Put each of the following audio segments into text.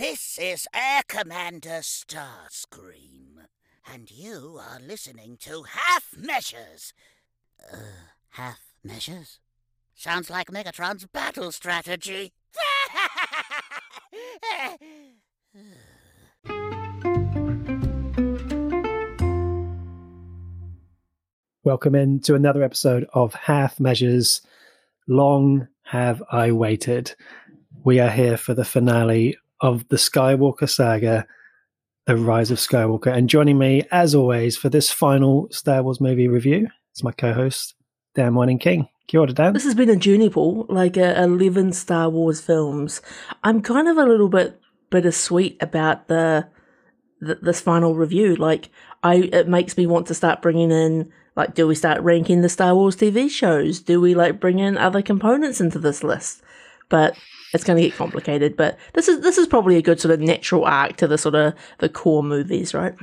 This is Air Commander Starscream, and you are listening to Half Measures. Uh, half measures? Sounds like Megatron's battle strategy. Welcome in to another episode of Half Measures. Long have I waited. We are here for the finale of the Skywalker saga, The Rise of Skywalker. And joining me, as always, for this final Star Wars movie review is my co host, Dan Whining King. Kia ora, Dan. This has been a journey, Paul, like uh, 11 Star Wars films. I'm kind of a little bit bittersweet about the, the this final review. Like, I it makes me want to start bringing in like, do we start ranking the Star Wars TV shows? Do we like bring in other components into this list? But it's going to get complicated. But this is this is probably a good sort of natural arc to the sort of the core movies, right?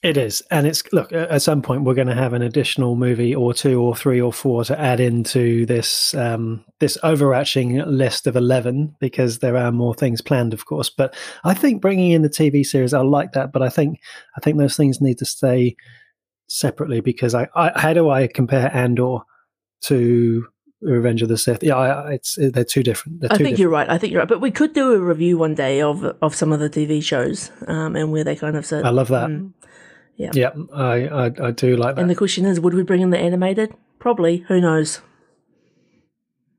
It is, and it's look. At some point, we're going to have an additional movie or two or three or four to add into this um, this overarching list of eleven because there are more things planned, of course. But I think bringing in the TV series, I like that. But I think I think those things need to stay separately because I, I how do I compare Andor to Revenge of the Sith? Yeah, I, it's they're two different. They're I two think different. you're right. I think you're right. But we could do a review one day of of some of the TV shows um, and where they kind of sit. I love that. Mm. Yeah. Yeah, I, I I do like that. And the question is, would we bring in the animated? Probably. Who knows?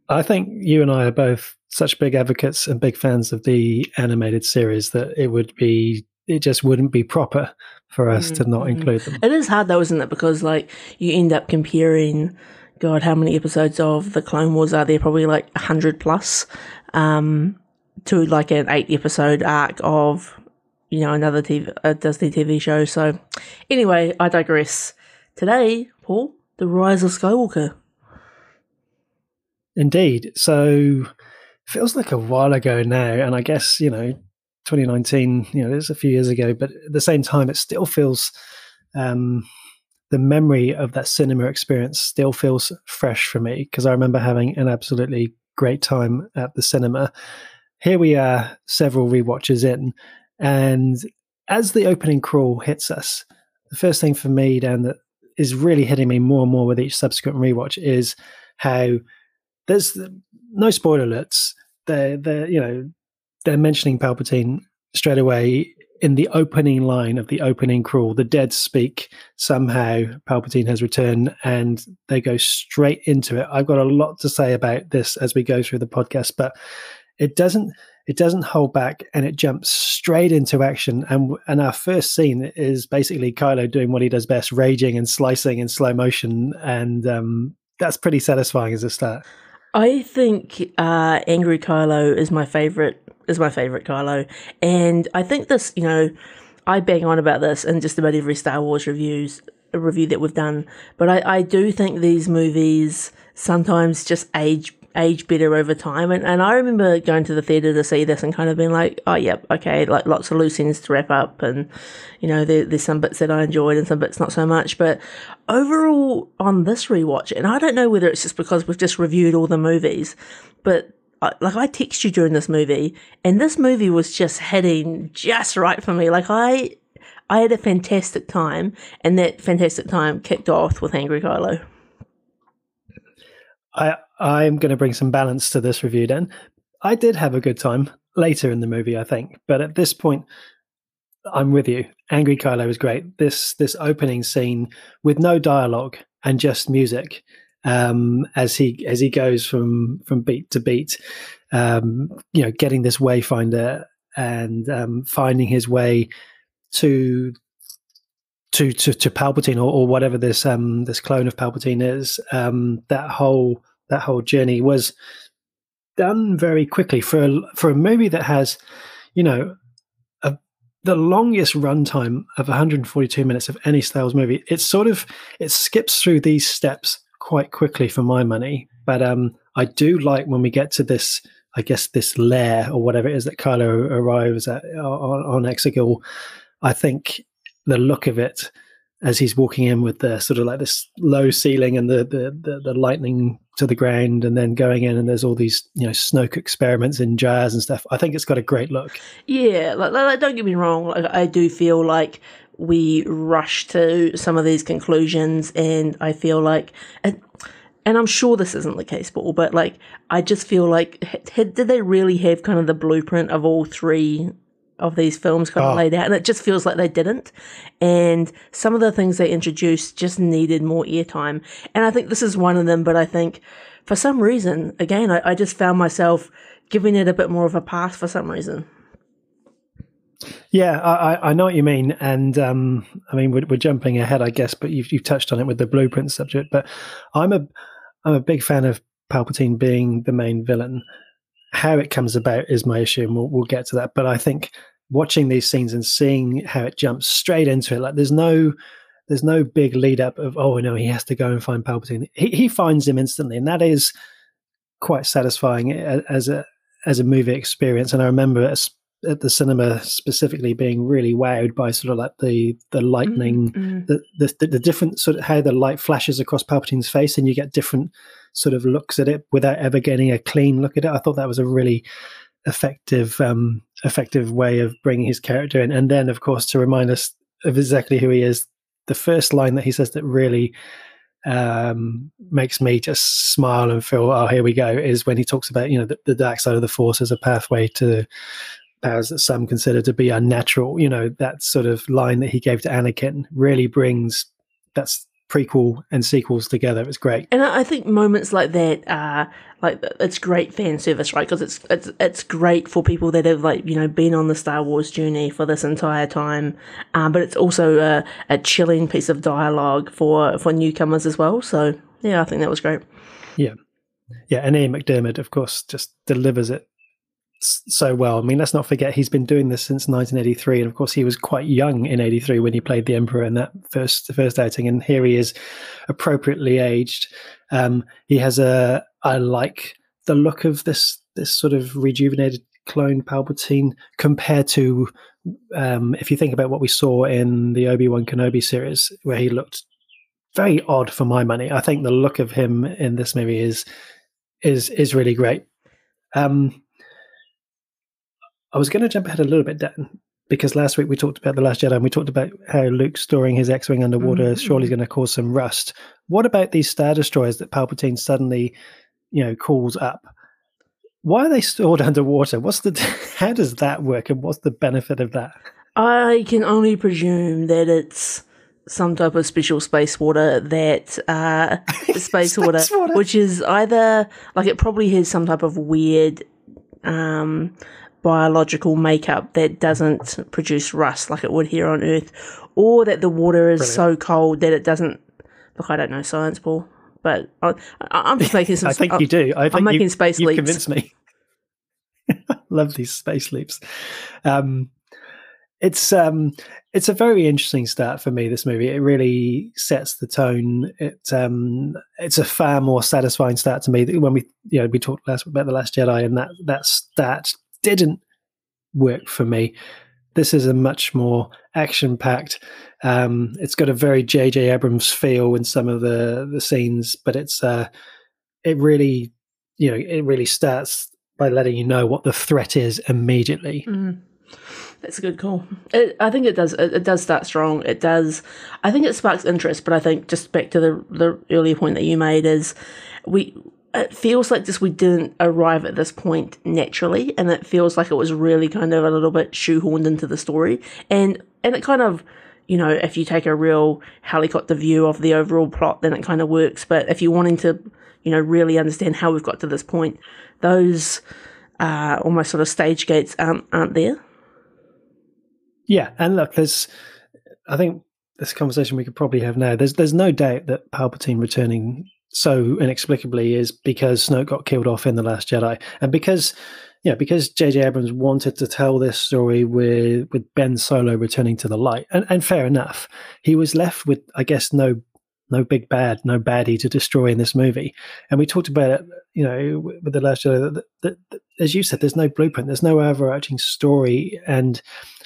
I think you and I are both such big advocates and big fans of the animated series that it would be it just wouldn't be proper for us to not Mhm. include them. It is hard though, isn't it? Because like you end up comparing, God, how many episodes of the Clone Wars are there? Probably like hundred plus, um, to like an eight episode arc of, you know, another TV, a Disney TV show. So, anyway, I digress. Today, Paul, the Rise of Skywalker. Indeed. So feels like a while ago now, and I guess you know, 2019. You know, it's a few years ago, but at the same time, it still feels. Um, the memory of that cinema experience still feels fresh for me because I remember having an absolutely great time at the cinema. Here we are, several rewatches in, and as the opening crawl hits us, the first thing for me, Dan, that is really hitting me more and more with each subsequent rewatch is how there's no spoiler alerts. They're, they're you know they're mentioning Palpatine straight away in the opening line of the opening crawl. The dead speak somehow. Palpatine has returned, and they go straight into it. I've got a lot to say about this as we go through the podcast, but it doesn't it doesn't hold back and it jumps straight into action and and our first scene is basically Kylo doing what he does best raging and slicing in slow motion and um, that's pretty satisfying as a start I think uh, Angry Kylo is my favorite. Is my favorite Kylo, and I think this. You know, I bang on about this in just about every Star Wars reviews review that we've done. But I, I do think these movies sometimes just age age better over time. And, and I remember going to the theatre to see this and kind of being like, oh, yep, okay, like lots of loose ends to wrap up. And, you know, there, there's some bits that I enjoyed and some bits not so much. But overall, on this rewatch, and I don't know whether it's just because we've just reviewed all the movies, but I- like I text you during this movie, and this movie was just hitting just right for me. Like I, I had a fantastic time, and that fantastic time kicked off with Angry Kylo. I I'm going to bring some balance to this review then I did have a good time later in the movie I think but at this point I'm with you Angry Kylo is great this this opening scene with no dialogue and just music um, as he as he goes from from beat to beat um, you know getting this wayfinder and um, finding his way to to to, to Palpatine or, or whatever this um this clone of Palpatine is. Um, that whole that whole journey was done very quickly for a, for a movie that has, you know, a, the longest runtime of 142 minutes of any Wars movie. It's sort of it skips through these steps quite quickly for my money. But um, I do like when we get to this. I guess this lair or whatever it is that Kylo arrives at on, on Exegol. I think the look of it, as he's walking in with the sort of like this low ceiling and the, the the, the lightning to the ground and then going in and there's all these you know Snoke experiments in jars and stuff i think it's got a great look Yeah, like, like don't get me wrong. Like, I do feel like we rush to some of these conclusions, and I feel like, and, and I'm sure this isn't the case, Paul, but like I just feel like, did they really have kind of the blueprint of all three of these films kind of Oh. laid out? And it just feels like they didn't. And some of the things they introduced just needed more airtime, and I think this is one of them. But I think for some reason, again, I, I just found myself giving it a bit more of a pass for some reason. Yeah, I, I- I know what you mean, and um, I mean we're, we're jumping ahead, I guess, but you've, you've touched on it with the blueprint subject. But I'm a I'm a big fan of Palpatine being the main villain. How it comes about is my issue, and we'll, we'll get to that. But I think watching these scenes and seeing how it jumps straight into it, like there's no there's no big lead up of oh no he has to go and find Palpatine. He he finds him instantly, and that is quite satisfying as a as a movie experience. And I remember as- at the cinema specifically being really wowed by sort of like the the lightning, Mm. the, the the the different sort of how the light flashes across Palpatine's face, and you get different sort of looks at it without ever getting a clean look at it. I thought that was a really effective um effective way of bringing his character in and then of course to remind us of exactly who he is the first line that he says that really um makes me just smile and feel oh here we go is when he talks about you know the, the dark side of the force as a pathway to powers that some consider to be unnatural you know that sort of line that he gave to anakin really brings that's prequel and sequels together it's great And I I think moments like that are like it's great fan service, right? Because it's it's it's great for people that have like you know been on the Star Wars journey for this entire time, um, but it's also a, a chilling piece of dialogue for for newcomers as well. So yeah, I think that was great. Yeah, yeah, and Ian McDiarmid, of course, just delivers it so well. I mean, let's not forget he's been doing this since 1983, and of course, he was quite young in '83 when he played the Emperor in that first first outing, and here he is, appropriately aged. Um, he has a I like the look of this this sort of rejuvenated clone Palpatine compared to um, if you think about what we saw in the Obi Wan Kenobi series, where he looked very odd for my money. I think the look of him in this movie is is is really great. Um, I was going to jump ahead a little bit, Dan, because last week we talked about the Last Jedi and we talked about how Luke storing his X-wing underwater Mhm. surely is going to cause some rust. What about these star destroyers that Palpatine suddenly, you know, calls up? Why are they stored underwater? What's the how does that work, and what's the benefit of that? I can only presume that it's some type of special space water that uh space water, water. which is either like it probably has some type of weird um biological makeup that doesn't produce rust like it would here on earth or that the water is so cold that it doesn't look i don't know science paul but I, I- i'm just making some I think I'm- you do. I think making you, space you've leaps. convinced me. Love these space leaps. Um, it's um, it's a very interesting start for me. This movie it really sets the tone. It um, it's a far more satisfying start to me when we you know we talked last about the Last Jedi and that that start didn't work for me. This is a much more action packed. Um, it's got a very J.J. Abrams feel in some of the the scenes, but it's uh, it really you know it really starts by letting you know what the threat is immediately. Mm. That's a good call. It, I think it does. It, it does start strong. It does. I think it sparks interest, but I think just back to the the earlier point that you made is we. It feels like just we didn't arrive at this point naturally, and it feels like it was really kind of a little bit shoehorned into the story, and and it kind of. You know, if you take a real helicopter view of the overall plot, then it kind of works. But if you're wanting to, you know, really understand how we've got to this point, those uh, almost sort of stage gates aren't aren't there. Yeah, and look, there's, I think this conversation we could probably have now. There's there's no doubt that Palpatine returning so inexplicably is because Snoke got killed off in the Last Jedi, and because yeah, because J.J. Abrams wanted to tell this story with with Ben Solo returning to the light, and, and fair enough, he was left with I guess no no big bad, no baddie to destroy in this movie. And we talked about it, you know, with the Last Jedi. That, that, that, as you said, there's no blueprint, there's no overarching story, and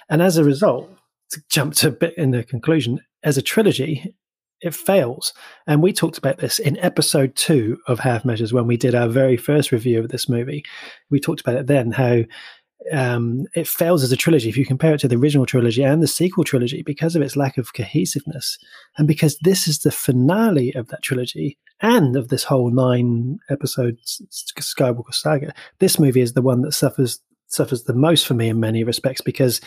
and as a result, to jump to a bit in the conclusion, as a trilogy, it fails. And we talked about this in episode two of Half Measures when we did our very first review of this movie. We talked about it then how um, it fails as a trilogy if you compare it to the original trilogy and the sequel trilogy because of its lack of cohesiveness. And because this is the finale of that trilogy and of this whole nine episode Skywalker saga, this movie is the one that suffers suffers the most for me in many respects because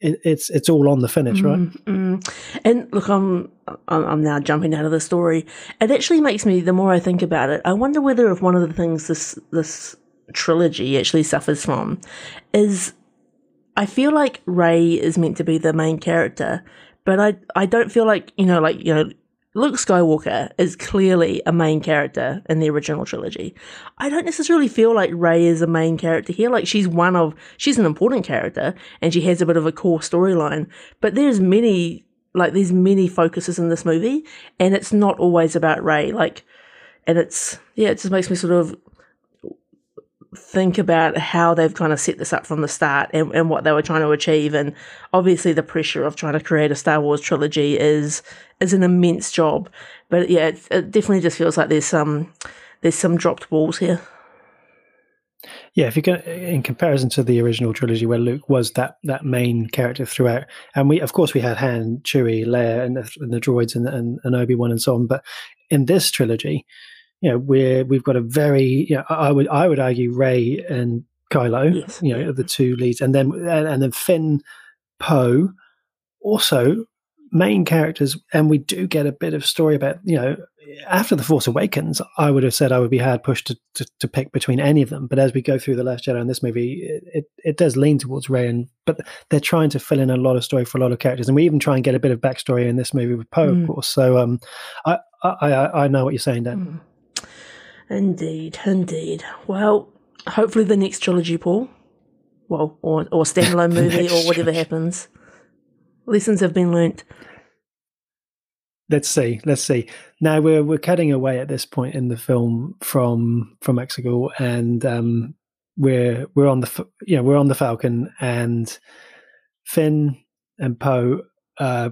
it, it's it's all on the finish, right? Mm, And look, I'm I'm now jumping out of the story. It actually makes me, the more I think about it, I wonder whether if one of the things this this trilogy actually suffers from is I feel like Rey is meant to be the main character, but I I don't feel like you know like you know Luke Skywalker is clearly a main character in the original trilogy. I don't necessarily feel like Rey is a main character here. Like she's one of she's an important character and she has a bit of a core storyline, but there's many like there's many focuses in this movie and it's not always about Rey. Like and it's yeah, it just makes me sort of think about how they've kind of set this up from the start and, and what they were trying to achieve and obviously the pressure of trying to create a Star Wars trilogy is is an immense job but yeah it, it definitely just feels like there's some there's some dropped balls here yeah, if you go in comparison to the original trilogy, where Luke was that that main character throughout, and we of course we had Han, Chewie, Leia, and the, and the droids, and, and, and Obi Wan, and so on. But in this trilogy, you know, we're we've got a very, you know, I would I would argue Rey and Kylo, Yes. you know, are the two leads, and then and, and then Finn, Poe, also main characters, and we do get a bit of story about you know after the Force Awakens. I would have said I would be hard pushed to, to, to pick between any of them, but as we go through the Last Jedi in this movie, it, it, it does lean towards Rey, and but they're trying to fill in a lot of story for a lot of characters, and we even try and get a bit of backstory in this movie with Poe, Mm. of course. So um, I, I I I know what you're saying, Dan. Mm. Indeed, indeed. Well, hopefully the next trilogy, Paul. Well, or or standalone movie or whatever happens. Lessons have been learnt. Let's see. Let's see. Now we're we're cutting away at this point in the film from from Exegol, and um, we're we're on the you know, we're on the Falcon, and Finn and Poe uh,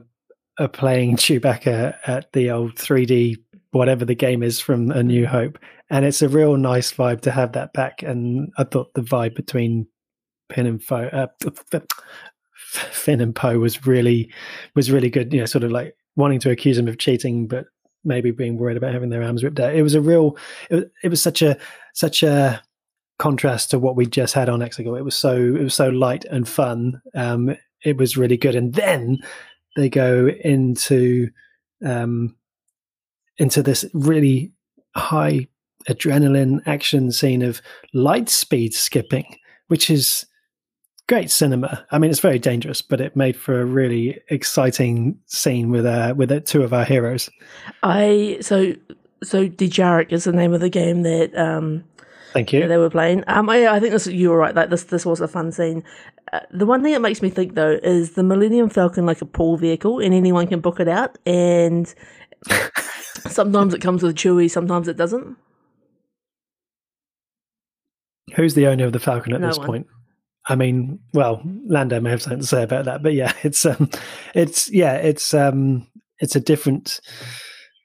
are playing Chewbacca at the old 3D whatever the game is from A New Hope, and it's a real nice vibe to have that back. And I thought the vibe between Finn and Poe, uh, Finn and Poe was really was really good. You know, sort of like wanting to accuse him of cheating, but maybe being worried about having their arms ripped out. It was a real. It, was- it was such a such a contrast to what we just had on Exegol. It was so it was so light and fun. Um, it was really good, and then they go into um, into this really high adrenaline action scene of light speed skipping, which is great cinema. I mean, it's very dangerous, but it made for a really exciting scene with uh, with uh, two of our heroes. I so so Dejarik is the name of the game that um Thank you. they were playing. Um, I, I think this you were right. Like this, this was a fun scene. Uh, the one thing that makes me think though is the Millennium Falcon like a pool vehicle, and anyone can book it out. And sometimes it comes with Chewie, sometimes it doesn't. Who's the owner of the Falcon at No this one. point? I mean, well, Lando may have something to say about that, but yeah, it's um, it's yeah, it's um, it's a different,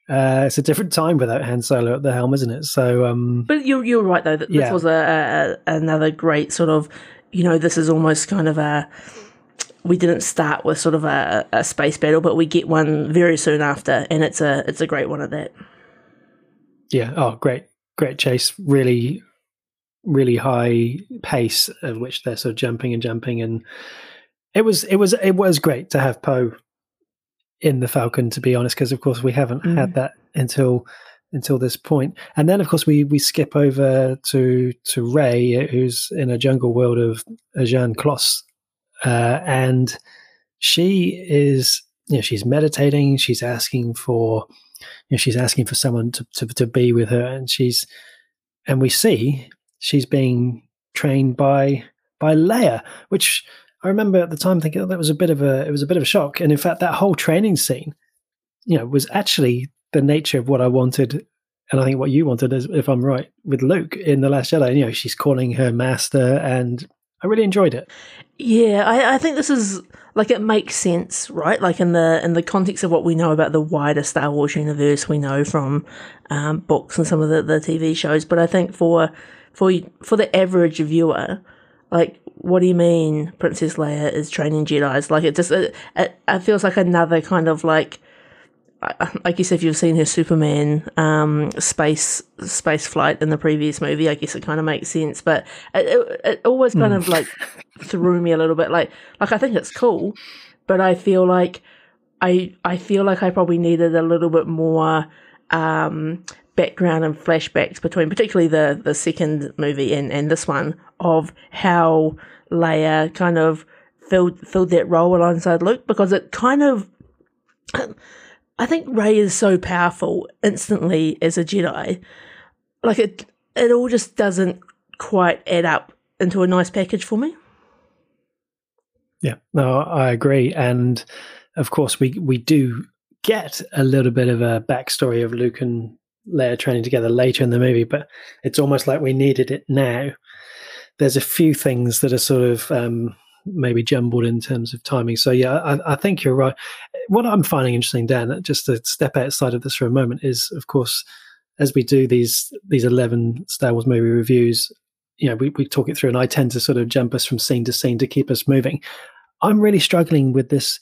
uh, it's a different time without Han Solo at the helm, isn't it? So um, But you're you're right though that this Yeah. was a, a another great sort of you know this is almost kind of a we didn't start with sort of a, a space battle, but we get one very soon after, and it's a it's a great one at that. Yeah. Oh, great, great chase. Really, really high pace of which they're sort of jumping and jumping, and it was it was it was great to have Poe in the Falcon. To be honest, because of course we haven't had Mm. that until until this point, and then of course we we skip over to to Rey, who's in a jungle world of Ajan Kloss, uh, and she is you know she's meditating, she's asking for you know, she's asking for someone to, to to be with her, and she's and we see she's being trained by by Leia, which I remember at the time thinking oh, that was a bit of a it was a bit of a shock, and in fact that whole training scene, you know, was actually the nature of what I wanted. And I think what you wanted is, if I'm right, with Luke in The Last Jedi, you know, she's calling her master and I really enjoyed it. Yeah, I, I think this is like it makes sense, right? Like in the in the context of what we know about the wider Star Wars universe, we know from um, books and some of the, the TV shows. But I think for for for the average viewer, like what do you mean Princess Leia is training Jedi's? Like it just it, it, it feels like another kind of like I guess if you've seen her Superman um, space space flight in the previous movie, I guess it kind of makes sense. But it, it, it always kind mm. of like threw me a little bit. Like like I think it's cool, but I feel like I I feel like I probably needed a little bit more um, background and flashbacks between, particularly the the second movie and and this one of how Leia kind of filled filled that role alongside Luke because it kind of I think Rey is so powerful instantly as a Jedi. Like it it all just doesn't quite add up into a nice package for me. Yeah, no, I agree. And of course we we do get a little bit of a backstory of Luke and Leia training together later in the movie, but it's almost like we needed it now. There's a few things that are sort of um, maybe jumbled in terms of timing. So yeah, I, I, think you're right. What I'm finding interesting, Dan, just to step outside of this for a moment, is of course as we do these these eleven Star Wars movie reviews, you know, we, we talk it through, and I tend to sort of jump us from scene to scene to keep us moving. I'm really struggling with this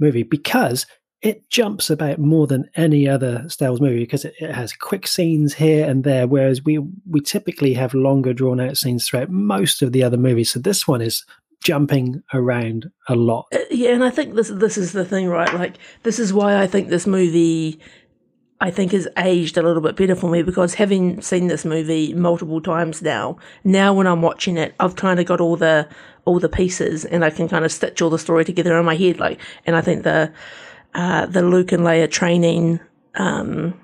movie because it jumps about more than any other Wars movie because it, it, has quick scenes here and there, whereas we we typically have longer drawn out scenes throughout most of the other movies. So this one is jumping around a lot. Uh, yeah, and I think this this is the thing, right? Like this is why I think this movie I think has aged a little bit better for me because having seen this movie multiple times now, now when I'm watching it, I've kind of got all the all the pieces and I can kind of stitch all the story together in my head. Like, and I think the uh, the Luke and Leia training um,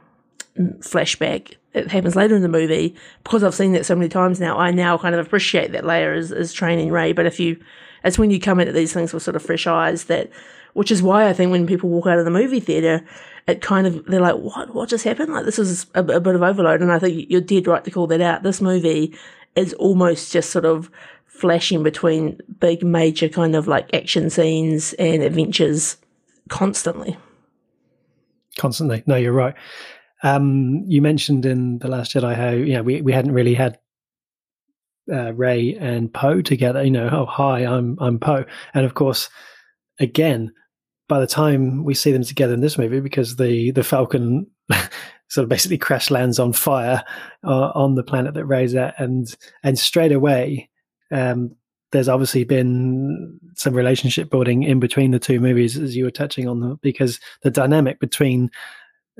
flashback it happens later in the movie because I've seen that so many times now. I now kind of appreciate that Leia is, is training Rey. But if you, it's when you come into these things with sort of fresh eyes that, which is why I think when people walk out of the movie theater, it kind of they're like, what what just happened? Like this is a, a bit of overload. And I think you're dead right to call that out. This movie is almost just sort of flashing between big major kind of like action scenes and adventures constantly. Constantly. No, you're right. Um, you mentioned in the Last Jedi how you know we, we hadn't really had uh, Rey and Poe together. You know, oh hi, I'm I'm Poe, and of course, again, by the time we see them together in this movie, because the the Falcon sort of basically crash lands on fire uh, on the planet that Rey's at, and and straight away. Um, there's obviously been some relationship building in between the two movies, as you were touching on, because the dynamic between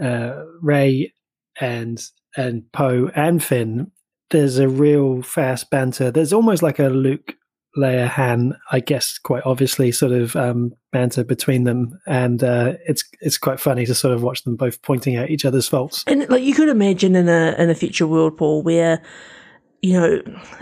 uh, Rey and and Poe and Finn, there's a real fast banter. There's almost like a Luke Leia Han, I guess, quite obviously, sort of um, banter between them, and uh, it's it's quite funny to sort of watch them both pointing out each other's faults. And like you could imagine in a in a future world, Paul, where you know,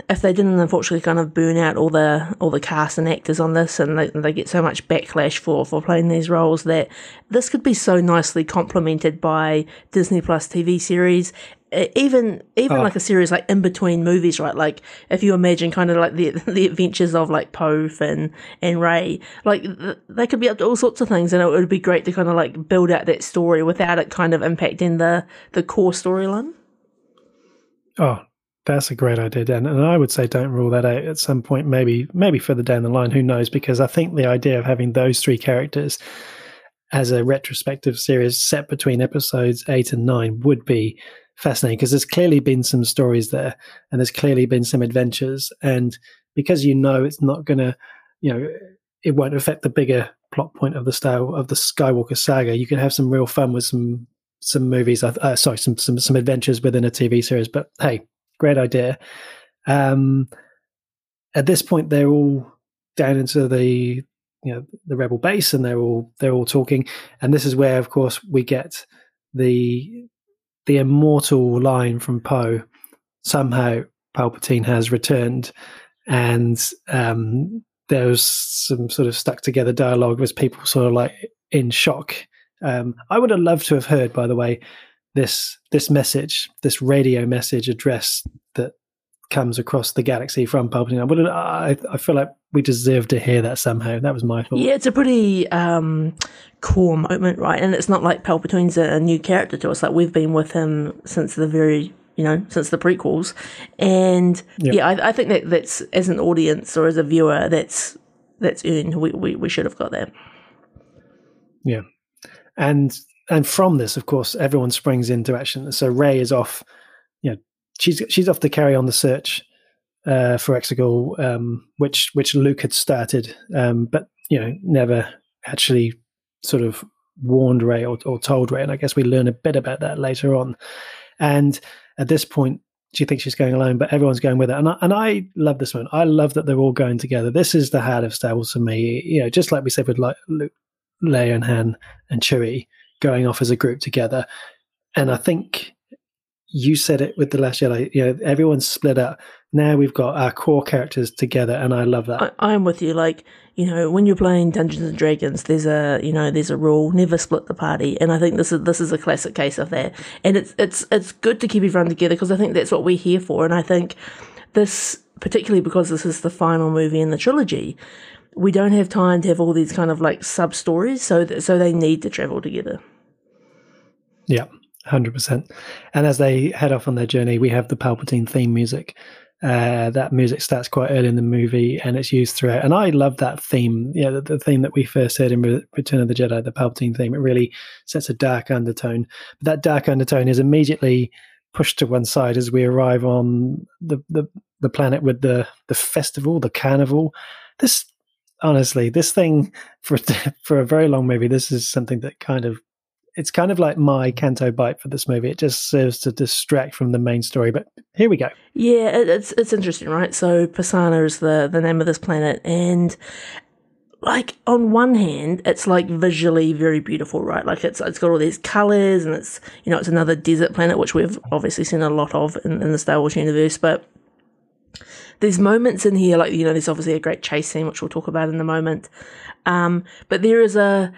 if they didn't unfortunately kind of burn out all the all the cast and actors on this, and they, they get so much backlash for for playing these roles, that this could be so nicely complemented by Disney Plus TV series, even even oh. like a series like in between movies, right? Like if you imagine kind of like the the adventures of like Poe and and Rey, like they could be up to all sorts of things, and it would be great to kind of like build out that story without it kind of impacting the the core storyline. Oh, that's a great idea, Dan. And I would say don't rule that out at some point, maybe maybe further down the line, who knows? Because I think the idea of having those three characters as a retrospective series set between episodes eight and nine would be fascinating because there's clearly been some stories there and there's clearly been some adventures. And because you know it's not gonna, you know, it won't affect the bigger plot point of the style of the Skywalker saga, you can have some real fun with some some movies, uh, sorry, some, some some adventures within a TV series. But hey, great idea. Um, at this point, they're all down into the you know the rebel base, and they're all they're all talking. And this is where, of course, we get the the immortal line from Poe. Somehow, Palpatine has returned, and um, there was some sort of stuck together dialogue with people sort of like in shock. Um, I would have loved to have heard, by the way, this this message, this radio message address that comes across the galaxy from Palpatine. I, I, feel like we deserve to hear that somehow. That was my thought. Yeah, it's a pretty um, core moment, right? And it's not like Palpatine's a, a new character to us. Like we've been with him since the very you know, since the prequels. And yep. yeah, I, I, think that that's as an audience or as a viewer, that's that's earned. We we, we should have got that. Yeah, and and from this, of course, everyone springs into action. So Rey is off. You know, she's she's off to carry on the search uh, for Exegol, um, which which Luke had started, um, but you know, never actually sort of warned Rey or, or told Rey. And I guess we learn a bit about that later on. And at this point, she thinks she's going alone, but everyone's going with her. And I, and I love this one. I love that they're all going together. This is the heart of Star Wars for me. You know, just like we said with like Luke, Leia and Han and Chewie going off as a group together. And I think you said it with the Last Jedi. You know, everyone's split up. Now we've got our core characters together, and I love that. I, am with you. Like you know, when you're playing Dungeons and Dragons, there's a you know there's a rule: never split the party. And I think this is this is a classic case of that. And it's it's it's good to keep everyone together because I think that's what we're here for. And I think this, particularly because this is the final movie in the trilogy, we don't have time to have all these kind of like sub stories. So th- so they need to travel together. Yeah, hundred percent. And as they head off on their journey, we have the Palpatine theme music. Uh, that music starts quite early in the movie, and it's used throughout. And I love that theme. Yeah, the, the theme that we first heard in Re- Return of the Jedi, the Palpatine theme. It really sets a dark undertone. But that dark undertone is immediately pushed to one side as we arrive on the the, the planet with the the festival, the carnival. This honestly, this thing for for a very long movie, this is something that kind of it's kind of like my Canto Bight for this movie. It just serves to distract from the main story. But here we go. Yeah, it's it's interesting, right? So Pasaana is the the name of this planet, and like on one hand, it's like visually very beautiful, right? Like it's it's got all these colors, and it's you know it's another desert planet, which we've obviously seen a lot of in, in the Star Wars universe, but. There's moments in here, like you know, there's obviously a great chase scene, which we'll talk about in a moment. Um, but there is a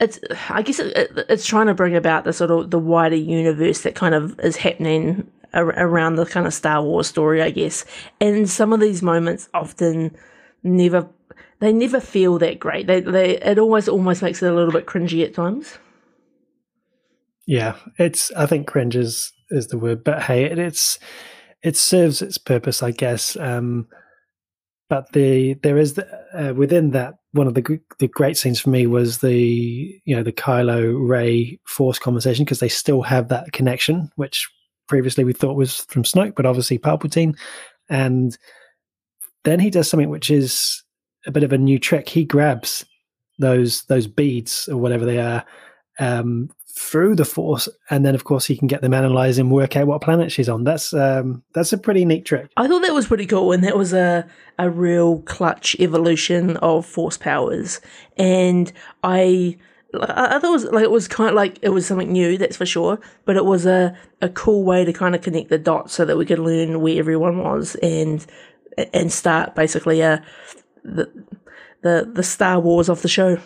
it's I guess it, it's trying to bring about the sort of the wider universe that kind of is happening around the kind of Star Wars story, I guess. And some of these moments often never they never feel that great. They they it almost almost makes it a little bit cringy at times. Yeah, it's I think cringe is is the word, but hey, it, it's it serves its purpose, I guess. Um, but the there is the, uh, within that one of the the great scenes for me was the you know the Kylo Rey Force conversation because they still have that connection, which previously we thought was from Snoke, but obviously Palpatine, and then he does something which is a bit of a new trick. He grabs those those beads or whatever they are um, through the force, and then of course he can get them analyzed and work out what planet she's on. That's um, that's a pretty neat trick. I thought that was pretty cool, and that was a a real clutch evolution of force powers. And I I thought it was like it was kind of like it was something new, that's for sure. But it was a a cool way to kind of connect the dots so that we could learn where everyone was and and start basically a the the the Star Wars of the show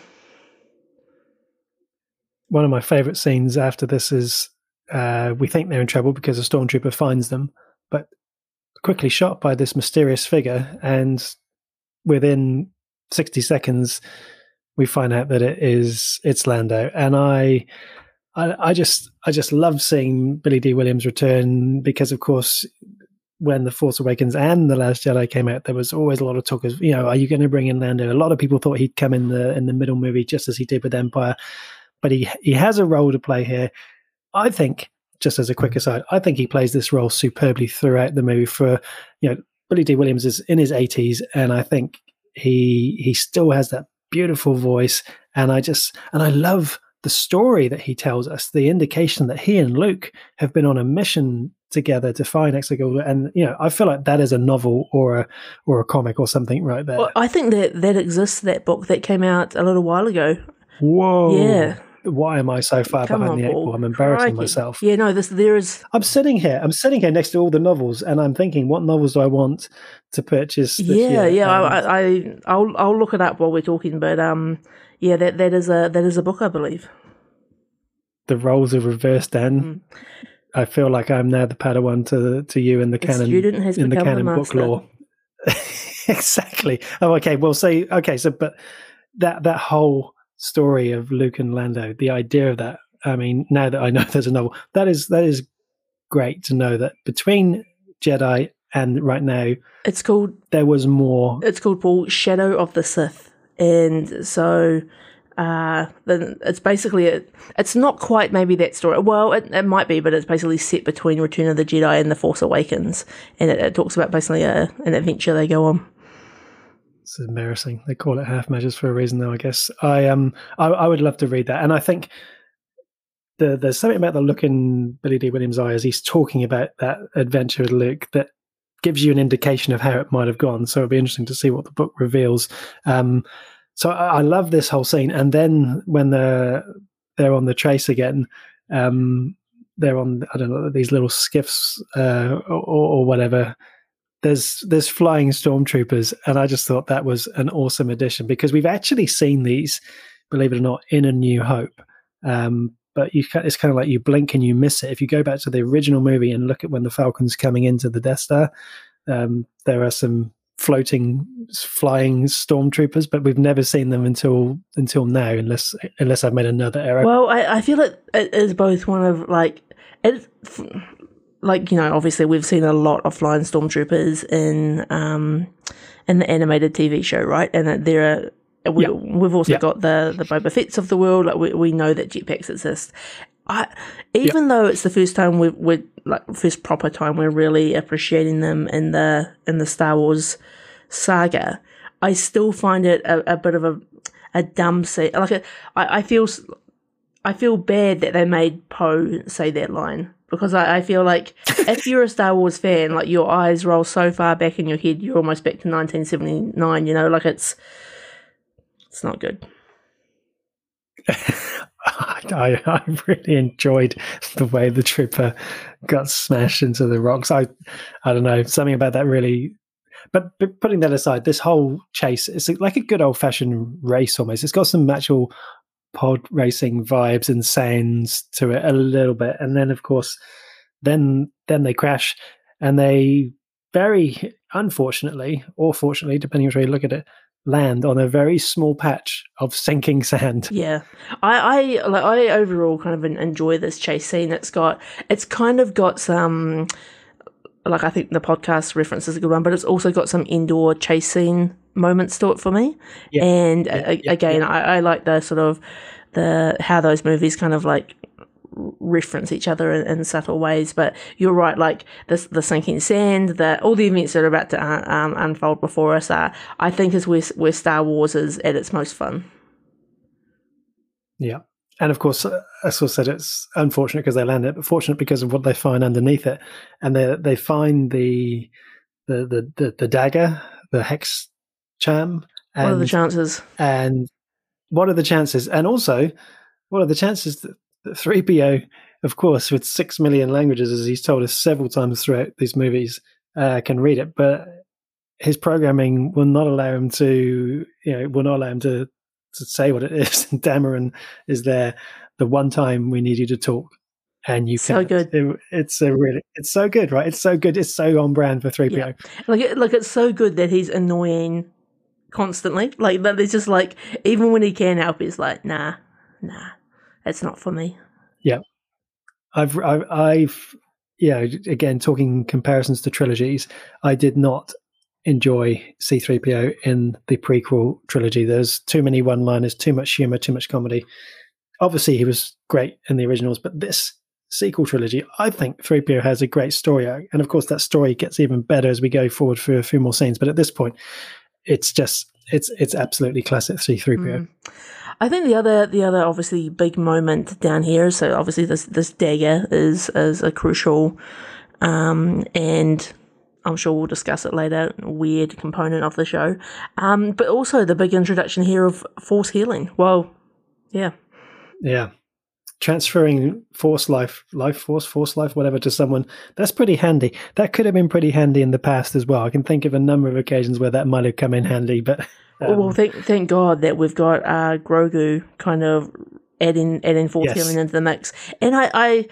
one of my favorite scenes after this is uh, we think they're in trouble because a stormtrooper finds them, but quickly shot by this mysterious figure, and within sixty seconds, we find out that it is it's Lando, and I. I, I just, I just love seeing Billy Dee Williams return because, of course, when the Force Awakens and the Last Jedi came out, there was always a lot of talk of, you know, are you going to bring in Lando? A lot of people thought he'd come in the in the middle movie just as he did with Empire but he he has a role to play here. I think, just as a quick mm-hmm. aside, I think he plays this role superbly throughout the movie. For you know, Billy Dee Williams is in his eighties, and I think he he still has that beautiful voice. And I just and I love the story that he tells us, the indication that he and Luke have been on a mission together to find Exegol, and you know, I feel like that is a novel or a or a comic or something right there. Well, I think that that exists. That book that came out a little while ago. Whoa! Yeah, why am I so far Come behind on, the eight ball? I'm embarrassing Crikey. myself. Yeah, no, this there is. I'm sitting here. I'm sitting here next to all the novels, and I'm thinking, what novels do I want to purchase? yeah, year? yeah. Um, I, I, I'll, I'll look it up while we're talking. But um, yeah, that that is a that is a book, I believe. The roles are reversed, then. Mm. I feel like I'm now the Padawan to to you in the, The canon student has in the become the canon book master. law. exactly. Oh, okay. Well, say okay. So, but that that whole story of Luke and Lando, the idea of that. I mean, now that I know there's a novel, that is that is great to know that between Jedi and right now It's called there was more. it's called Paul Shadow of the Sith, and so uh, then it's basically a, it's not quite maybe that story. Well, it, it might be, but it's basically set between Return of the Jedi and The Force Awakens, and it, it talks about basically a, an adventure they go on. It's embarrassing. They call it half measures for a reason, though. I guess I um I, I would love to read that, and I think the there's something about the look in Billy Dee Williams' eye as he's talking about that adventure with Luke that gives you an indication of how it might have gone. So it'd be interesting to see what the book reveals. Um, so I, I love this whole scene, and then when they're they're on the trace again, um, they're on I don't know these little skiffs uh, or, or whatever there's there's flying stormtroopers, and I just thought that was an awesome addition because we've actually seen these, believe it or not, in A New Hope. Um, but you, it's kind of like you blink and you miss it. If you go back to the original movie and look at when the Falcon's coming into the Death Star, um, there are some floating, flying stormtroopers, but we've never seen them until until now, unless unless I've made another error. Well, I, I feel it, it is both one of like it, like you know, obviously we've seen a lot of flying stormtroopers in um in the animated TV show, right? And there are we, Yeah. we've also Yeah. got the the Boba Fett's of the world. Like we we know that jetpacks exist. I even though it's the first time we've we're like first proper time we're really appreciating them in the in the Star Wars saga, I still find it a, a bit of a a dumb scene. Like a, I, I feel I feel bad that they made Poe say that line because I, I feel like if you're a Star Wars fan, like your eyes roll so far back in your head, you're almost back to 1979. You know, like it's it's not good. I, I really enjoyed the way the trooper got smashed into the rocks. I I don't know something about that really. But, but putting that aside, this whole chase it's like a good old fashioned race almost. It's got some actual pod racing vibes and sounds to it a little bit, and then of course, then then they crash, and they very unfortunately or fortunately, depending which way you look at it, land on a very small patch of sinking sand. Yeah, I I like I overall kind of enjoy this chase scene. It's got it's kind of got some like I think the podcast reference is a good one, but it's also got some Endor chase scene moments to it for me. Yeah. And Yeah, a- yeah, again, I, I like the sort of the how those movies kind of like reference each other in, in subtle ways. But you're right, like this the sinking sand, the all the events that are about to uh, um, unfold before us are, I think, is where where Star Wars is at its most fun. Yeah. And of course, uh, as I said, it's unfortunate because they land it, but fortunate because of what they find underneath it. And they they find the the the the, the dagger, the hex charm. And, What are the chances? and what are the chances? And also, what are the chances that, that 3PO, of course, with six million languages, as he's told us several times throughout these movies, uh, can read it, but his programming will not allow him to, you know, will not allow him to to say what it is. And Dameron is there. The one time we need you to talk, and you So can't. good. It- it's a really, it's so good, right? It's so good. It's so on brand for 3PO. Yeah. Like, like it's so good that he's annoying constantly. Like that, it's just like even when he can help, he's like, nah, nah, it's not for me. Yeah, I've, I've, I've, yeah, again, talking comparisons to trilogies, I did not enjoy C3PO in the prequel trilogy. There's too many one liners, too much humor, too much comedy. Obviously, he was great in the originals, but this sequel trilogy, I think 3PO has a great story arc. And of course, that story gets even better as we go forward for a few more scenes. But at this point, it's just, it's, it's absolutely classic C3PO. Mm. I think the other, the other obviously big moment down here. So obviously this this dagger is is a crucial, um, and I'm sure we'll discuss it later. Weird component of the show, um, but also the big introduction here of force healing. Well, yeah, Yeah. Transferring force life, life force, force life, whatever to someone, that's pretty handy. That could have been pretty handy in the past as well. I can think of a number of occasions where that might have come in handy, but Oh, well, um, thank thank God that we've got uh, Grogu kind of adding adding force Yes. healing into the mix, and I, I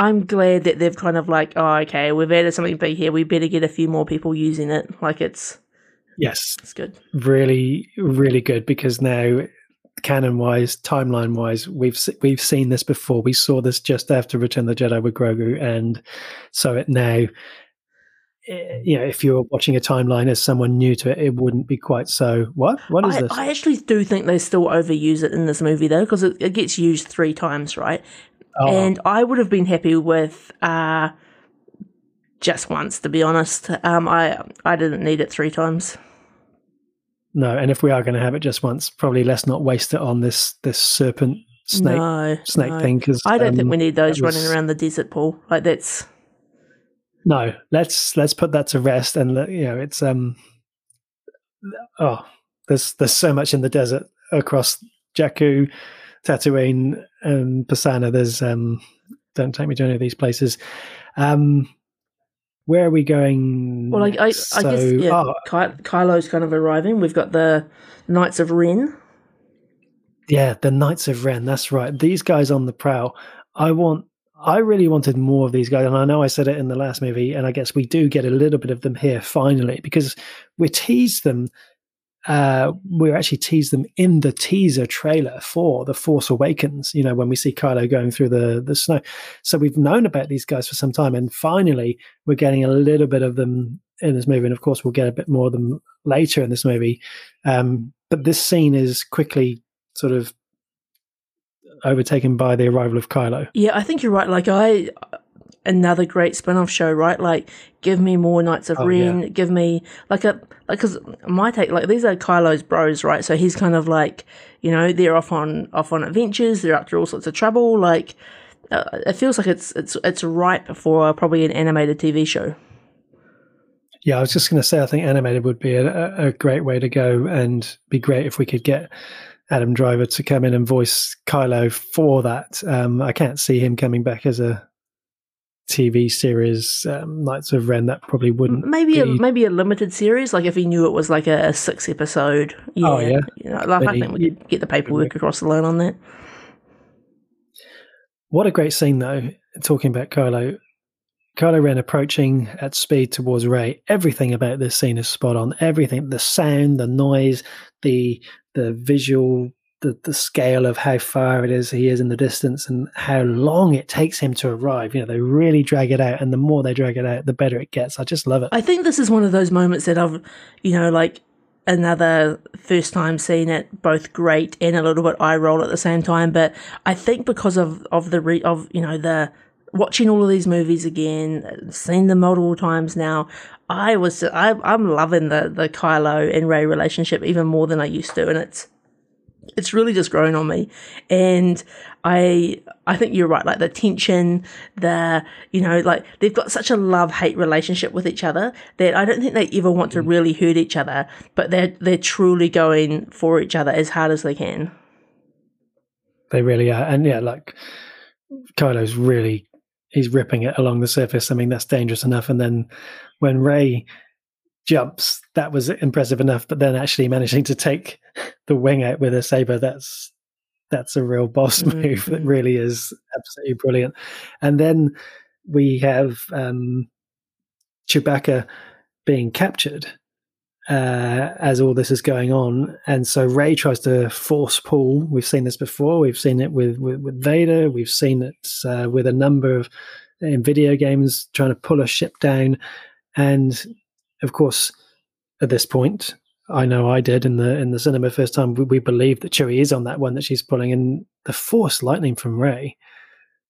I'm glad that they've kind of like, oh, okay, we've added something big here. We better get a few more people using it. Like it's yes, it's good. Really, really good because now canon wise, timeline wise, we've we've seen this before. We saw this just after Return of the Jedi with Grogu, and so it now. Eh, you know, if you're watching a timeline as someone new to it, it wouldn't be quite so. What? What is I, this? I actually do think they still overuse it in this movie though, because it, it, gets used three times, right? Oh. And I would have been happy with uh, just once, to be honest. Um, I I didn't need it three times. No, and if we are going to have it just once, probably let's not waste it on this this serpent snake no, snake no. thing. Because I don't um, think we need those was, running around the desert pool. Like that's no. Let's let's put that to rest. And you know, it's um oh, there's there's so much in the desert across Jakku, Tatooine, and Pasaana. There's um don't take me to any of these places. Um, where are we going? Well, I, I, so, I guess yeah, oh, Ky- Kylo's kind of arriving. We've got the Knights of Ren. Yeah, the Knights of Ren. That's right. These guys on the prowl. I want. I really wanted more of these guys, and I know I said it in the last movie, and I guess we do get a little bit of them here finally because we teased them uh, we actually teased them in the teaser trailer for The Force Awakens, you know, when we see Kylo going through the, the snow. So we've known about these guys for some time, and finally we're getting a little bit of them in this movie. And of course, we'll get a bit more of them later in this movie. Um, but this scene is quickly sort of overtaken by the arrival of Kylo. Yeah, I think you're right. Like, I another great spin-off show, right? Like, give me more Knights of oh, Ren. Yeah. Give me like a like because my take like these are Kylo's bros, right? So he's kind of like you know they're off on off on adventures. They're up to all sorts of trouble. Like, uh, it feels like it's it's it's ripe for probably an animated TV show. Yeah, I was just going to say, I think animated would be a, a great way to go, and be great if we could get Adam Driver to come in and voice Kylo for that. Um, I can't see him coming back as a TV series, um, Knights of Ren, that probably wouldn't maybe be... a, maybe a limited series. Like if he knew it was like a, a six episode, yeah, oh, yeah. You know, like I think we could get the paperwork across the line on that. What a great scene, though. Talking about Kylo, Kylo Ren approaching at speed towards Rey. Everything about this scene is spot on. Everything, the sound, the noise, the the visual the, the scale of how far it is he is in the distance and how long it takes him to arrive. You know, they really drag it out, and the more they drag it out, the better it gets. I just love it. I think this is one of those moments that I've, you know, like another first time seeing it, both great and a little bit eye roll at the same time. But I think because of of the re, of you know the watching all of these movies again, seen them multiple times now. I was I, I'm loving the the Kylo and Rey relationship even more than I used to, and it's it's really just grown on me. And i i think you're right like the tension the you know like they've got such a love hate relationship with each other that i don't think they ever want to mm. really hurt each other but they're they're truly going for each other as hard as they can. They really are. And yeah like kylo's really he's ripping it along the surface. I mean that's dangerous enough. And then when rey jumps, that was impressive enough. But then actually managing to take the wing out with a saber, that's that's a real boss mm-hmm. move. That really is absolutely brilliant. And then we have um, Chewbacca being captured uh, as all this is going on, and so rey tries to force pull. We've seen this before. We've seen it with with, with Vader. We've seen it uh, with a number of in video games trying to pull a ship down, and of course, at this point, I know I did in the in the cinema first time. We, we believe that Chewie is on that one that she's pulling, and the Force lightning from Rey.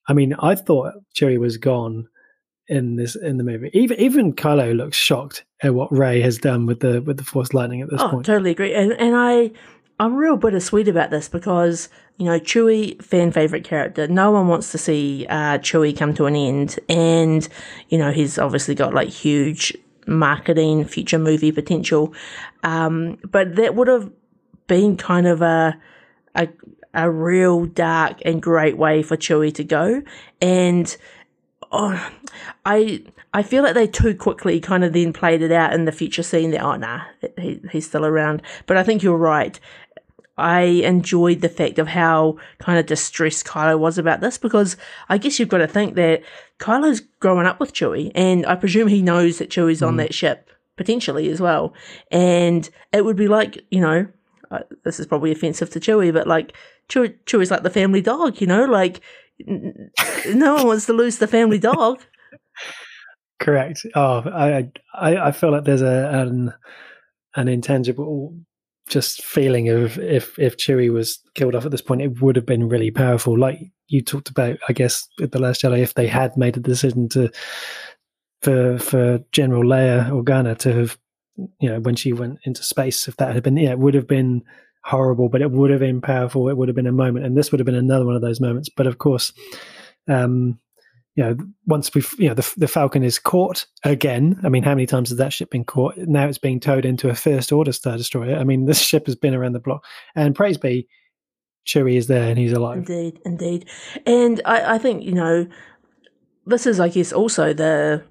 I mean, I thought Chewie was gone in this in the movie. Even even Kylo looks shocked at what Rey has done with the with the Force lightning at this oh, point. totally agree. And and I I'm real bittersweet about this because you know Chewie fan favorite character. No one wants to see uh, Chewie come to an end, and you know he's obviously got like huge marketing, future movie potential. Um, but that would have been kind of a, a, a real dark and great way for Chewie to go. And oh, I I feel like they too quickly kind of then played it out in the future scene that oh nah he, he's still around. But I think you're right. I enjoyed the fact of how kind of distressed Kylo was about this because I guess you've got to think that Kylo's growing up with Chewie, and I presume he knows that Chewie's mm. on that ship potentially as well. And it would be like, you know, uh, this is probably offensive to Chewie, but like Chewie, Chewie's like the family dog, you know, like n- no one wants to lose the family dog. Correct. Oh, I, I, I feel like there's a an, an intangible just feeling of if if Chewie was killed off at this point, it would have been really powerful. Like you talked about, I guess, at the Last Jedi, if they had made a decision to for for General Leia Organa to have, you know, when she went into space, if that had been, yeah, it would have been horrible, but it would have been powerful. It would have been a moment, and this would have been another one of those moments. But of course, um, you know, once we've, you know, the, the Falcon is caught again. I mean, how many times has that ship been caught? Now it's being towed into a First Order Star Destroyer. I mean, this ship has been around the block. And praise be, Chewie is there and he's alive. Indeed, indeed. And I, I think, you know, this is, I guess, also the,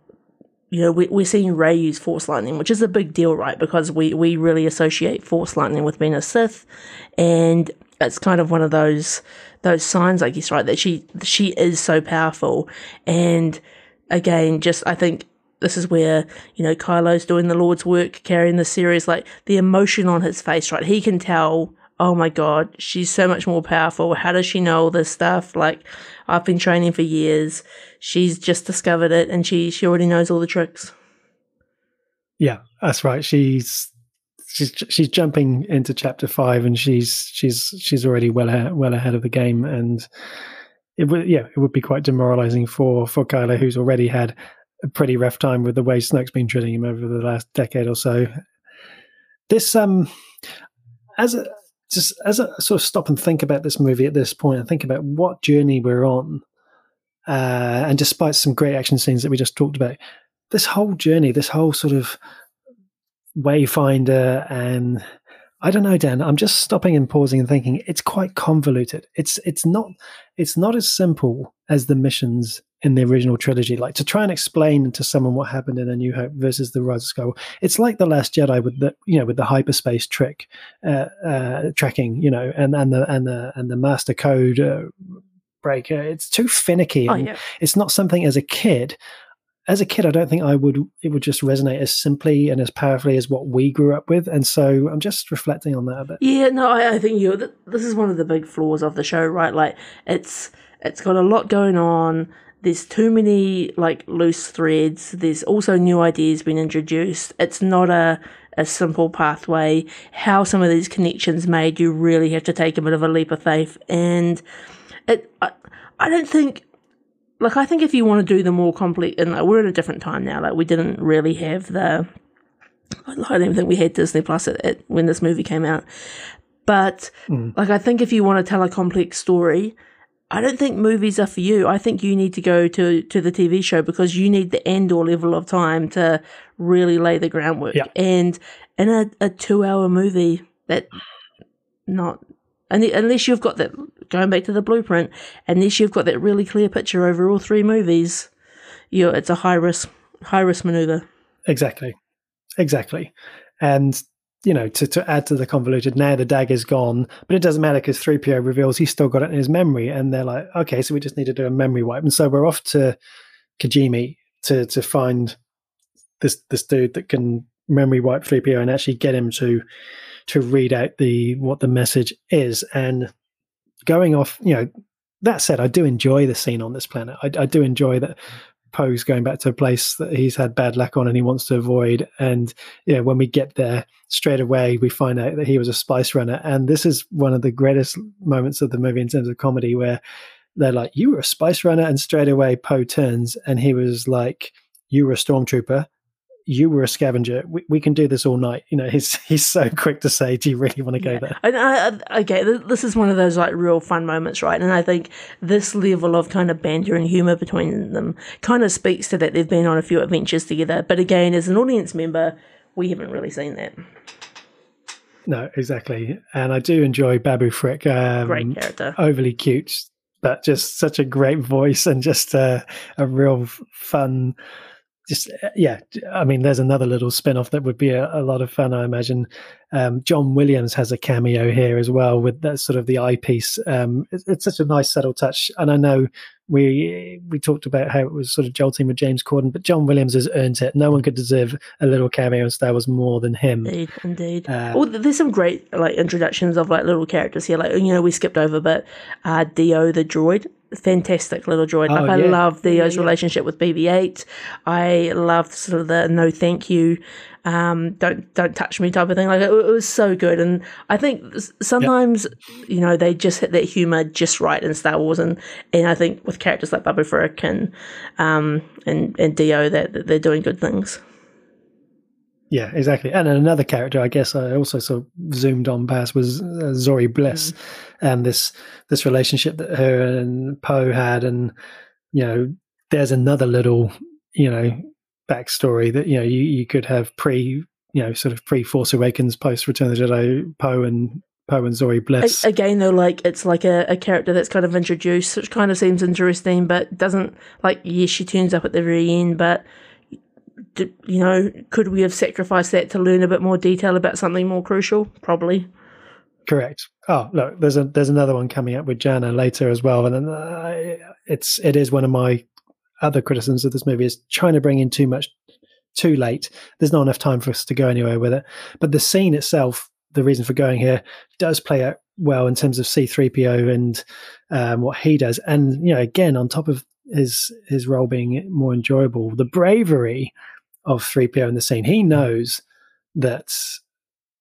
you know, we, we're seeing Rey use Force Lightning, which is a big deal, right? Because we, we really associate Force Lightning with being a Sith. And it's kind of one of those those signs, I guess, right, that she she is so powerful. And again, just I think this is where you know Kylo's doing the Lord's work, carrying the series, like the emotion on his face, right? He can tell. Oh my God, she's so much more powerful. How does she know all this stuff? Like, I've been training for years. She's just discovered it, and she she already knows all the tricks. Yeah, that's right. She's she's she's jumping into chapter five, and she's she's she's already well ahead, well ahead of the game, and it would yeah it would be quite demoralizing for for Kylo, who's already had a pretty rough time with the way Snoke's been treating him over the last decade or so. This um as a just as a sort of stop and think about this movie at this point and think about what journey we're on. Uh, and despite some great action scenes that we just talked about, this whole journey, this whole sort of Wayfinder and I don't know, Dan. I'm just stopping and pausing and thinking it's quite convoluted. It's it's not it's not as simple as the missions in the original trilogy. Like to try and explain to someone what happened in A New Hope versus the Rise of Skywalker. It's like the Last Jedi with the you know with the hyperspace trick uh, uh, tracking, you know, and and the and the and the master code uh, breaker. It's too finicky. Oh, yeah. It's not something as a kid as a kid, I don't think I would it would just resonate as simply and as powerfully as what we grew up with, and so I'm just reflecting on that a bit. Yeah, no, I, I think you. This is one of the big flaws of the show, right? Like it's it's got a lot going on. There's too many like loose threads. There's also new ideas being introduced. It's not a a simple pathway. How some of these connections made, you really have to take a bit of a leap of faith, and it. I, I don't think like I think if you want to do the more complex, and like, we're in a different time now. Like we didn't really have the. I don't even think we had Disney Plus at, at when this movie came out, but mm. like I think if you want to tell a complex story, I don't think movies are for you. I think you need to go to to the TV show because you need the end or level of time to really lay the groundwork. Yeah. And in a, a two hour movie, that not and unless you've got that going back to the blueprint, unless you've got that really clear picture over all three movies, you it's a high risk high risk maneuver. Exactly, exactly, and you know to to add to the convoluted, now the dagger's gone, but it doesn't matter because three PO reveals he's still got it in his memory, and they're like, okay, so we just need to do a memory wipe, and so we're off to Kijimi to to find this this dude that can memory wipe 3PO and actually get him to to read out the what the message is. And going off, you know, that said, I do enjoy the scene on this planet. I, I do enjoy that Poe's going back to a place that he's had bad luck on and he wants to avoid. And you know, when we get there, straight away we find out that he was a spice runner. And this is one of the greatest moments of the movie in terms of comedy where they're like, You were a spice runner, and straight away Poe turns and he was like, You were a stormtrooper you were a scavenger. We, we can do this all night. You know, he's he's so quick to say, "Do you really want to go yeah. there?" And I, okay, this is one of those like real fun moments, right? And I think this level of kind of banter and humor between them kind of speaks to that they've been on a few adventures together. But again, as an audience member, we haven't really seen that. No, exactly. And I do enjoy Babu Frick. Um, great character, overly cute, but just such a great voice and just uh, a real fun just yeah i mean there's another little spin-off that would be a, a lot of fun i imagine. Um, john williams has a cameo here as well with that sort of the eyepiece. Um, it's, such a nice subtle touch. And i know we we talked about how it was sort of jolting with james corden but john williams has earned it no one could deserve a little cameo in star wars more than him indeed indeed uh, well there's some great like introductions of like little characters here like you know we skipped over but uh, D-O the droid fantastic little droid. Like oh, I love D-O's yeah, yeah. relationship with BB-8. I loved sort of the no thank you, um, don't don't touch me type of thing. Like it, it was so good, and I think sometimes yep. you know they just hit that humor just right in Star Wars, and and I think with characters like Babu Frick and um and and D-O that, that they're doing good things. Yeah, exactly. And another character, I guess, I also sort of zoomed on past was uh, Zorii Bliss, mm. and this this relationship that her and Poe had, and you know, there's another little, you know, backstory that you know you, you could have pre, you know, sort of pre Force Awakens, post Return of the Jedi, Poe and Poe and Zorii Bliss. Again, though, like it's like a, a character that's kind of introduced, which kind of seems interesting, but doesn't like. Yes, she turns up at the very end, but you know, could we have sacrificed that to learn a bit more detail about something more crucial? Probably. Correct. Oh, look, there's a there's another one coming up with Jannah later as well, and uh, it's it is one of my other criticisms of this movie is trying to bring in too much too late. There's not enough time for us to go anywhere with it. But the scene itself, the reason for going here, does play out well in terms of C3PO and um, what he does, and you know, again, on top of his his role being more enjoyable, the bravery of 3PO in the scene. He knows that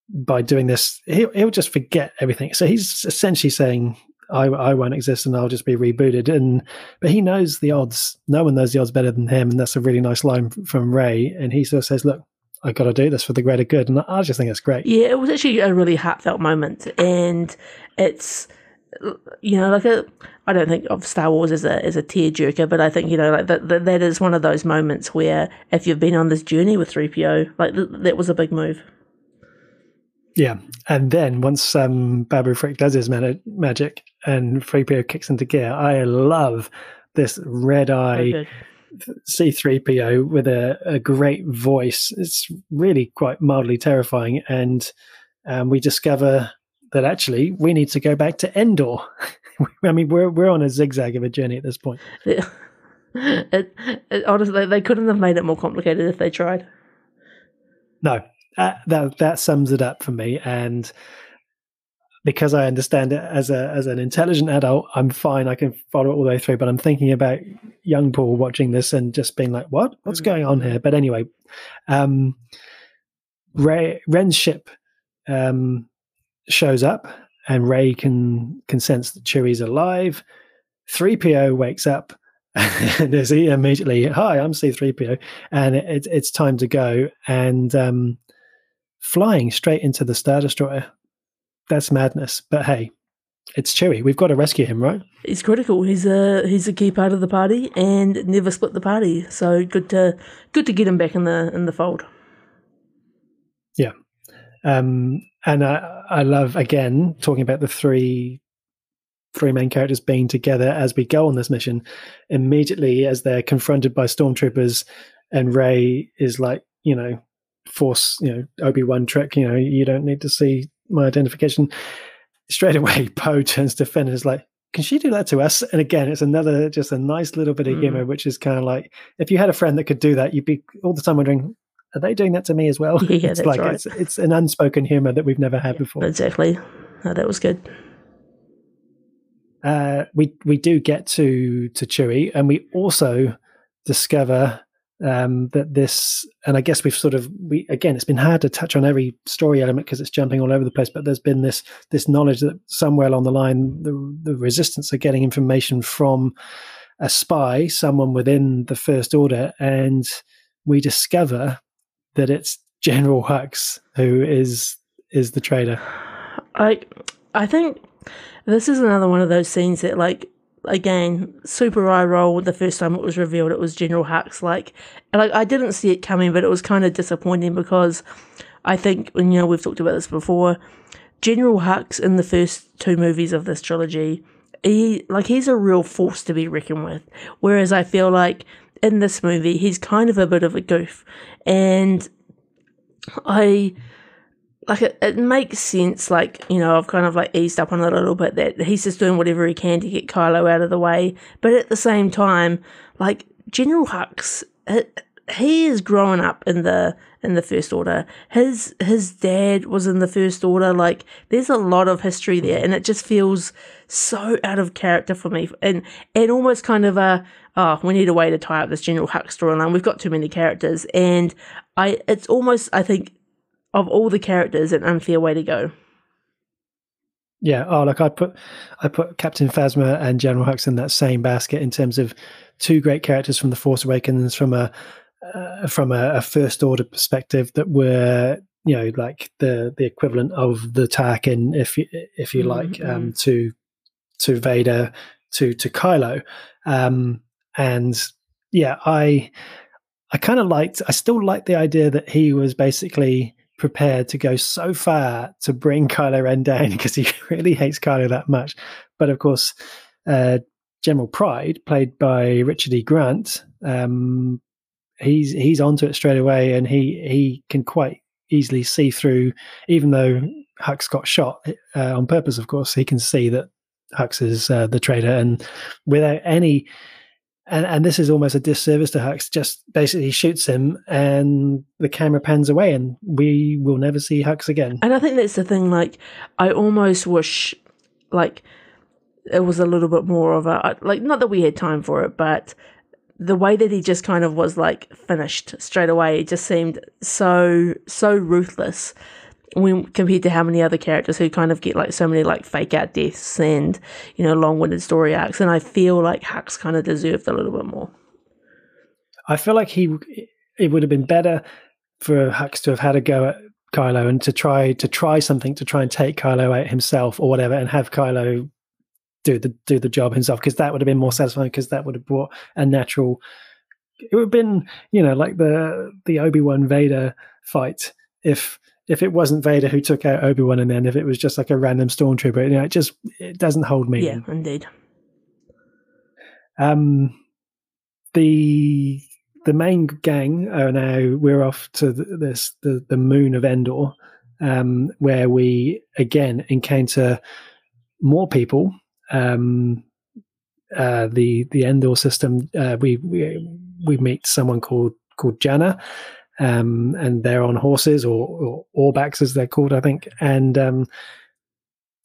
by doing this, he'll, he'll just forget everything. So he's essentially saying, I, I won't exist and I'll just be rebooted. And but he knows the odds. No one knows the odds better than him, and that's a really nice line from Rey. And he sort of says, "Look, I got to do this for the greater good," and I just think it's great. Yeah, it was actually a really heartfelt moment, and it's you know, like a, I don't think of Star Wars as a as a tearjerker, but I think you know, like that, that is one of those moments where if you've been on this journey with three PO, like th- that was a big move. Yeah, and then once um, Babu Frick does his man- magic and 3PO kicks into gear, I love this red eye C3PO with a, a great voice. It's really quite mildly terrifying, and um, we discover that actually we need to go back to Endor. I mean, we're we're on a zigzag of a journey at this point. Yeah. It, it, honestly, they couldn't have made it more complicated if they tried. No, that that sums it up for me. And because I understand it as a as an intelligent adult, I'm fine. I can follow it all the way through. But I'm thinking about young Paul watching this and just being like, "What? What's mm. going on here?" But anyway, um, Rey, Ren's ship um, shows up and Rey can can sense that Chewie's alive. 3PO wakes up and is immediately, hi, I'm C3PO. And it, it's time to go. And um, flying straight into the Star Destroyer. That's madness. But hey, it's Chewie. We've got to rescue him, right? He's critical. He's a he's a key part of the party and never split the party. So good to good to get him back in the in the fold. Yeah. Um, and I, I love again talking about the three three main characters being together as we go on this mission. Immediately, as they're confronted by stormtroopers, and Rey is like, you know, force, you know, Obi Wan trick. You know, you don't need to see my identification. Straight away, Poe turns to Finn and is like, "Can she do that to us?" And again, it's another just a nice little bit of mm. humor, which is kind of like if you had a friend that could do that, you'd be all the time wondering, are they doing that to me as well? Yeah, it's like right. it's it's an unspoken humor that we've never had yeah, before. Exactly. Oh, that was good. Uh, we we do get to to Chewie, and we also discover um, that this, and I guess we've sort of we again, it's been hard to touch on every story element because it's jumping all over the place. But there's been this this knowledge that somewhere along the line, the the resistance are getting information from a spy, someone within the First Order, and we discover that it's General Hux who is is the traitor. I I think this is another one of those scenes that like again super eye roll the first time it was revealed it was General Hux like like I didn't see it coming but it was kind of disappointing because I think you know we've talked about this before General Hux in the first two movies of this trilogy he like he's a real force to be reckoned with. Whereas I feel like in this movie he's kind of a bit of a goof, and I like it, it makes sense. Like you know, I've kind of like eased up on it a little bit that he's just doing whatever he can to get Kylo out of the way. But at the same time, like General Hux, it, he is growing up in the in the first order. His his dad was in the first order. Like there's a lot of history there, and it just feels so out of character for me. And and almost kind of a oh, we need a way to tie up this General Hux storyline. We've got too many characters, and I it's almost I think of all the characters an unfair way to go. Yeah. Oh, like I put I put Captain Phasma and General Hux in that same basket in terms of two great characters from the Force Awakens from a uh, from a, a, first order perspective that were you know like the the equivalent of the Tarkin, if you, if you like, mm-hmm. um, to to Vader to to Kylo, um, and yeah, I I kind of liked. I still like the idea that he was basically prepared to go so far to bring Kylo Ren down because he really hates Kylo that much. But of course, uh, General Pryde, played by Richard E. Grant, um, he's he's onto it straight away, and he he can quite easily see through. Even though Hux got shot uh, on purpose, of course, he can see that Hux is uh, the traitor, and without any. And, and this is almost a disservice to Hux. Just basically shoots him, and the camera pans away, and we will never see Hux again. And I think that's the thing. Like, I almost wish, like, it was a little bit more of a like not that we had time for it, but the way that he just kind of was like finished straight away it just seemed so so ruthless when compared to how many other characters who kind of get like so many like fake out deaths and you know long-winded story arcs and i feel like hux kind of deserved a little bit more. I feel like he it would have been better for hux to have had a go at kylo and to try to try something to try and take kylo out himself or whatever and have kylo do the do the job himself because that would have been more satisfying because that would have brought a natural it would have been you know like the the obi-wan vader fight if if it wasn't vader who took out obi-wan and then if it was just like a random stormtrooper you know it just it doesn't hold me yeah indeed. Um the the main gang are now we're off to this the the moon of endor um where we again encounter more people um, uh, the the Endor system, uh, we, we we meet someone called called Jannah, um, and they're on horses or, or Orbaks as they're called, I think. And um,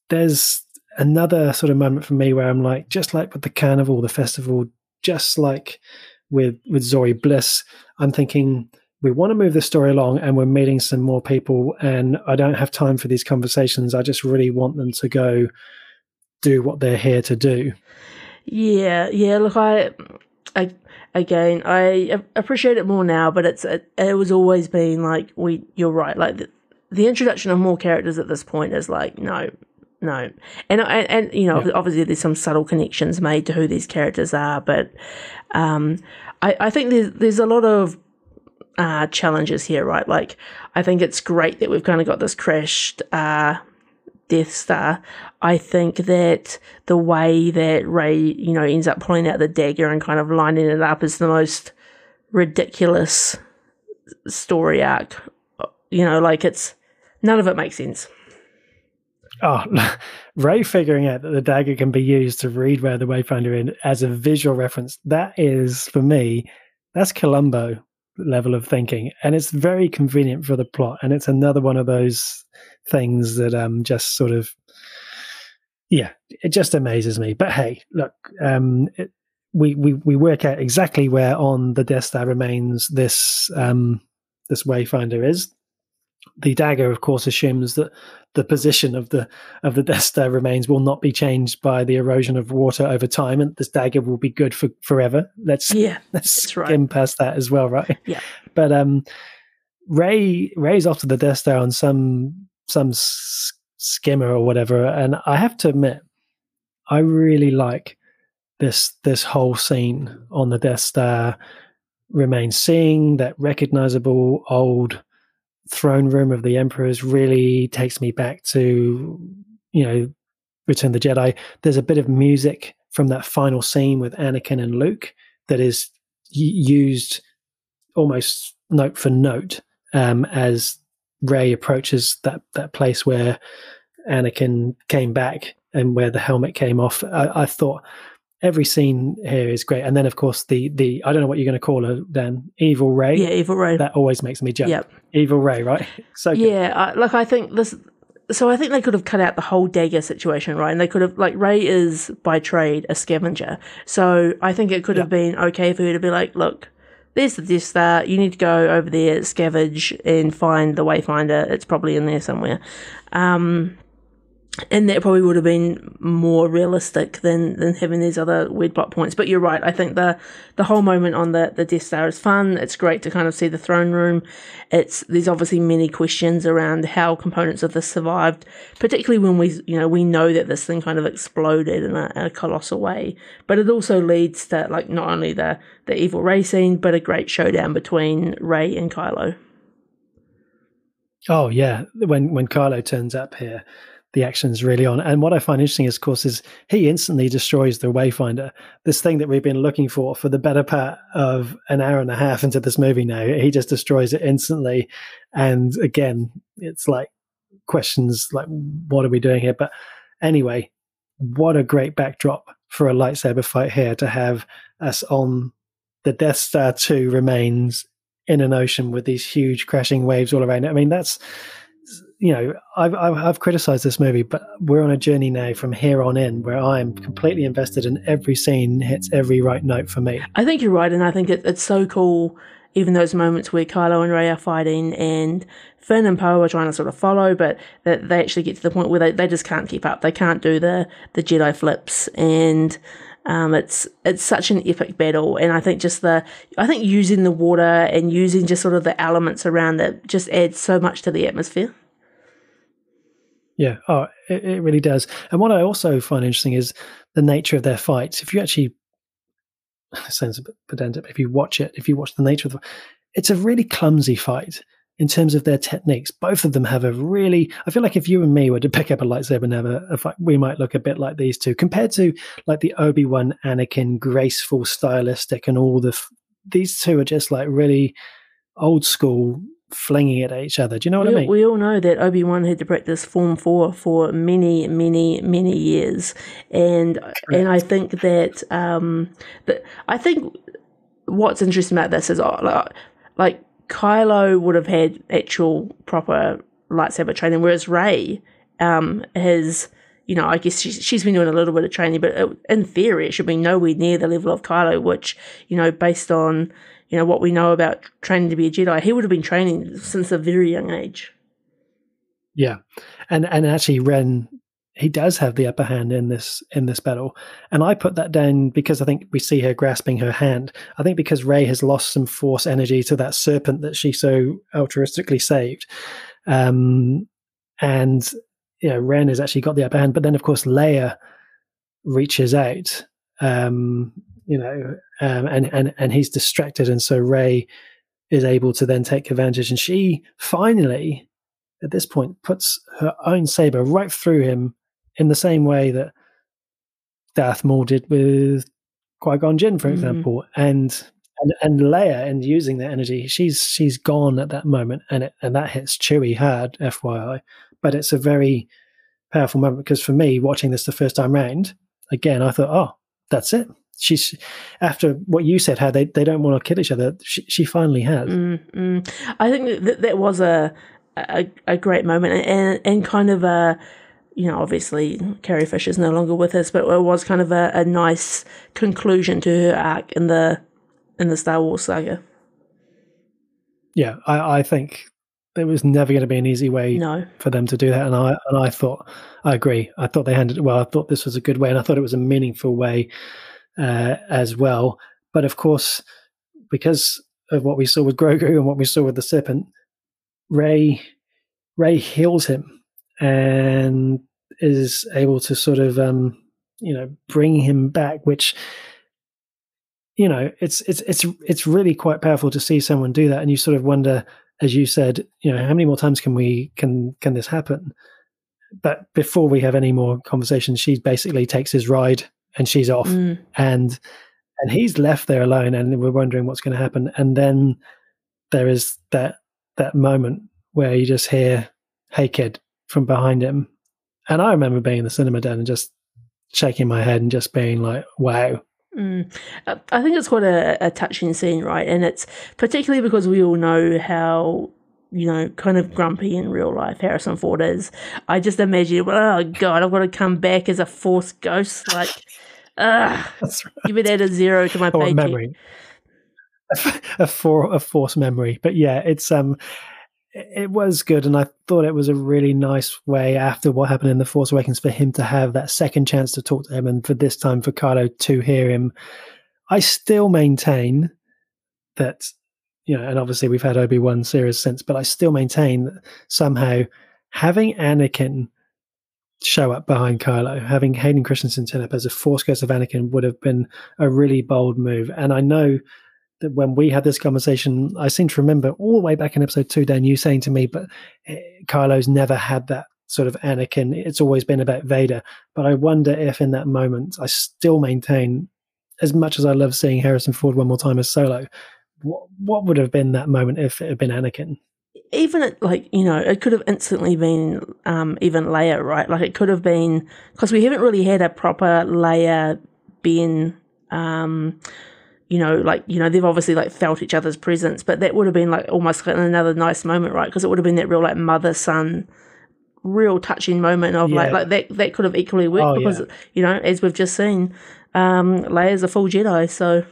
there's another sort of moment for me where I'm like, just like with the carnival, the festival, just like with with Zorii Bliss, I'm thinking we want to move the story along and we're meeting some more people and I don't have time for these conversations. I just really want them to go do what they're here to do. Yeah, yeah. Look, I, I again, I appreciate it more now, but it's it, it was always been like we. You're right. Like the, the introduction of more characters at this point is like no, no, and and, and you know, yeah. obviously there's some subtle connections made to who these characters are, but um, I I think there's there's a lot of uh, challenges here, right? Like, I think it's great that we've kind of got this crashed uh, Death Star, I think that the way that Rey, you know, ends up pulling out the dagger and kind of lining it up is the most ridiculous story arc. You know, like it's none of it makes sense. Oh, Rey figuring out that the dagger can be used to read where the Wayfinder in as a visual reference. That is, for me, that's Columbo level of thinking, and it's very convenient for the plot. And it's another one of those things that um just sort of yeah it just amazes me. But hey look um it, we, we we work out exactly where on the death star remains this um this wayfinder is. The dagger of course assumes that the position of the of the death star remains will not be changed by the erosion of water over time and this dagger will be good for forever. Let's yeah let's skim past that as well right? Yeah. But um Rey Rey's off to the Death Star on some some skimmer or whatever. And I have to admit, I really like this this whole scene on the Death Star remains seeing that recognizable old throne room of the emperors really takes me back to you know Return the Jedi. There's a bit of music from that final scene with Anakin and Luke that is used almost note for note um, as Rey approaches that that place where Anakin came back and where the helmet came off. I, I, thought every scene here is great, and then of course the the I don't know what you're going to call her, then evil Rey. Yeah, evil Rey. That always makes me jump. Yep. Evil Rey, right? So good. yeah, I, like I think this. So I think they could have cut out the whole dagger situation, right? And they could have like Rey is by trade a scavenger, so I think it could yep. have been okay for her to be like, look there's the Death Star. You need to go over there, scavenge, and find the Wayfinder. It's probably in there somewhere. Um, and that probably would have been more realistic than than having these other weird plot points. But you're right. I think the the whole moment on the the Death Star is fun. It's great to kind of see the throne room. It's there's obviously many questions around how components of this survived, particularly when we you know we know that this thing kind of exploded in a, in a colossal way. But it also leads to like not only the the evil Rey scene, but a great showdown between Rey and Kylo. Oh yeah, when when Kylo turns up here the action's really on. And what I find interesting, is, of course, is he instantly destroys the Wayfinder, this thing that we've been looking for for the better part of an hour and a half into this movie now. He just destroys it instantly. And again, it's like questions like, what are we doing here? But anyway, what a great backdrop for a lightsaber fight here to have us on the Death Star 2 remains in an ocean with these huge crashing waves all around it. I mean, that's you know, I've, I've, I've criticized this movie, but we're on a journey now from here on in where I'm completely invested in every scene hits every right note for me. I think you're right, and I think it, it's so cool. Even those moments where Kylo and Rey are fighting, and Finn and Poe are trying to sort of follow, but that they actually get to the point where they, they just can't keep up. They can't do the the Jedi flips, and um, it's it's such an epic battle, and I think just the I think using the water and using just sort of the elements around it just adds so much to the atmosphere. Yeah, oh, it, it really does. And what I also find interesting is the nature of their fights. If you actually, sounds a bit pedantic, if you watch it, if you watch the nature of the, it's a really clumsy fight in terms of their techniques. Both of them have a really. I feel like if you and me were to pick up a lightsaber and have a, fight, we might look a bit like these two compared to like the Obi Wan, Anakin, graceful, stylistic, and all the. These two are just like really old school flinging it at each other. Do you know what we, I mean? We all know that Obi Wan had to practice Form Four for many, many, many years, and Correct. and I think that um, that I think what's interesting about this is uh, like, like Kylo would have had actual proper lightsaber training, whereas Rey um, has. You know, I guess she's, she's been doing a little bit of training, but uh, in theory, it should be nowhere near the level of Kylo, which, you know, based on you know, what we know about training to be a Jedi, he would have been training since a very young age. Yeah. And and actually Ren he does have the upper hand in this in this battle. And I put that down because I think we see her grasping her hand. I think because Rey has lost some force energy to that serpent that she so altruistically saved. Um and you know, Ren has actually got the upper hand. But then of course Leia reaches out um you know, um, and and and he's distracted, and so Rey is able to then take advantage, and she finally, at this point, puts her own saber right through him in the same way that Darth Maul did with Qui Gon Jinn, for mm-hmm. example, and. And, and Leia, and using that energy, she's she's gone at that moment, and it and that hits Chewie hard, FYI. But it's a very powerful moment because for me, watching this the first time round, again, I thought, oh, that's it she's after what you said how they, they don't want to kill each other she, she finally has. Mm, i think that that was a, a, a great moment and and kind of a you know obviously carrie is no longer with us but it was kind of a, a nice conclusion to her arc in the in the star wars saga. Yeah i i think there was never going to be an easy way no. for them to do that and i and i thought i agree. I thought they handled it well. I thought this was a good way and i thought it was a meaningful way uh, as well. But of course, because of what we saw with Grogu and what we saw with the serpent, Rey Rey heals him and is able to sort of um, you know bring him back, which you know it's it's it's it's really quite powerful to see someone do that, and you sort of wonder, as you said, you know, how many more times can we can can this happen? but before we have any more conversation, she basically takes his ride and she's off, Mm. and and he's left there alone, and we're wondering what's going to happen. And then there is that that moment where you just hear "Hey kid" from behind him, and I remember being in the cinema then and just shaking my head and just being like, "Wow." Mm. I I think it's quite a, a touching scene, right? And it's particularly because we all know how, you know, kind of grumpy in real life Harrison Ford is. I just imagine, oh God, I've got to come back as a force ghost. Like, That's right. you've been a zero to my paycheck. memory a, a for a force memory but yeah it's um it was good and i thought it was a really nice way after what happened in the force awakens for him to have that second chance to talk to him and for this time for Kylo to hear him i still maintain that you know and obviously we've had obi-wan series since but i still maintain that somehow having anakin show up behind Kylo. Having Hayden Christensen turn up as a Force Ghost of Anakin would have been a really bold move. And I know that when we had this conversation, I seem to remember all the way back in episode two, Dan, you saying to me, but eh, Kylo's never had that sort of Anakin. It's always been about Vader. But I wonder if in that moment, I still maintain, as much as I love seeing Harrison Ford one more time as Solo, what, what would have been that moment if it had been Anakin? even at, like you know it could have instantly been um even Leia right like it could have been because we haven't really had a proper Leia Ben um you know like you know they've obviously like felt each other's presence but that would have been like almost like another nice moment right because it would have been that real like mother son real touching moment of like like that that could have equally worked Oh, because yeah. you know as we've just seen um Leia's a full Jedi so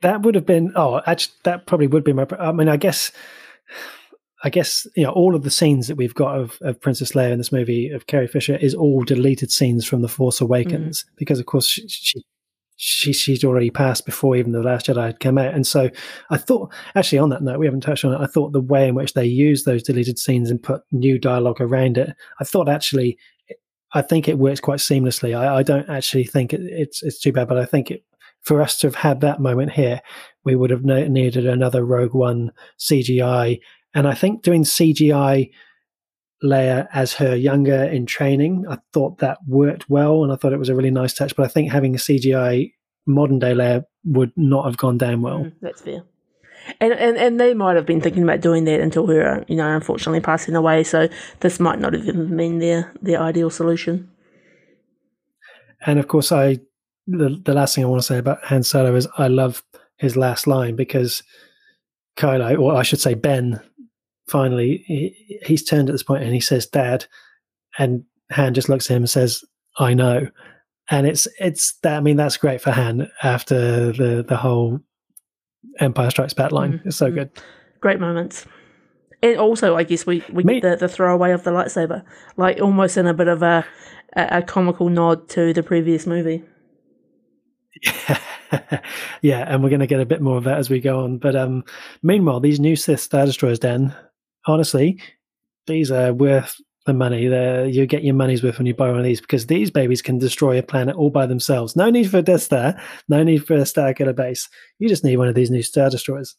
that would have been oh actually that probably would be my i mean i guess i guess you know all of the scenes that we've got of, of princess leia in this movie of carrie fisher is all deleted scenes from the force awakens mm. because of course she, she she she's already passed before even the last jedi had come out. And so i thought actually on that note we haven't touched on it. I thought the way in which they used those deleted scenes and put new dialogue around it i thought actually i think it works quite seamlessly. I, I don't actually think it, it's it's too bad but i think it for us to have had that moment here, we would have ne- needed another Rogue One CGI. And I think doing CGI Leia as her younger in training, I thought that worked well, and I thought it was a really nice touch. But I think having a CGI modern day Leia would not have gone down well. Mm, that's fair. And, and and they might have been thinking about doing that until her, you know, unfortunately passing away. So this might not have even been their their ideal solution. And of course, I the, the last thing I want to say about Han Solo is I love his last line because Kylo, or I should say Ben, finally he, he's turned at this point and he says, "Dad," and Han just looks at him and says, "I know." And it's it's that I mean that's great for Han after the the whole Empire Strikes Back line. Mhm, It's so mhm. good. Great moments. And also, I guess we, we Me- get the, the throwaway of the lightsaber, like almost in a bit of a, a, a comical nod to the previous movie. yeah, and we're going to get a bit more of that as we go on. But um, meanwhile, these new Sith Star Destroyers, Dan, honestly, these are worth the money. They're, you get your money's worth when you buy one of these because these babies can destroy a planet all by themselves. No need for a Death Star, no need for a Star Killer base. You just need one of these new Star Destroyers.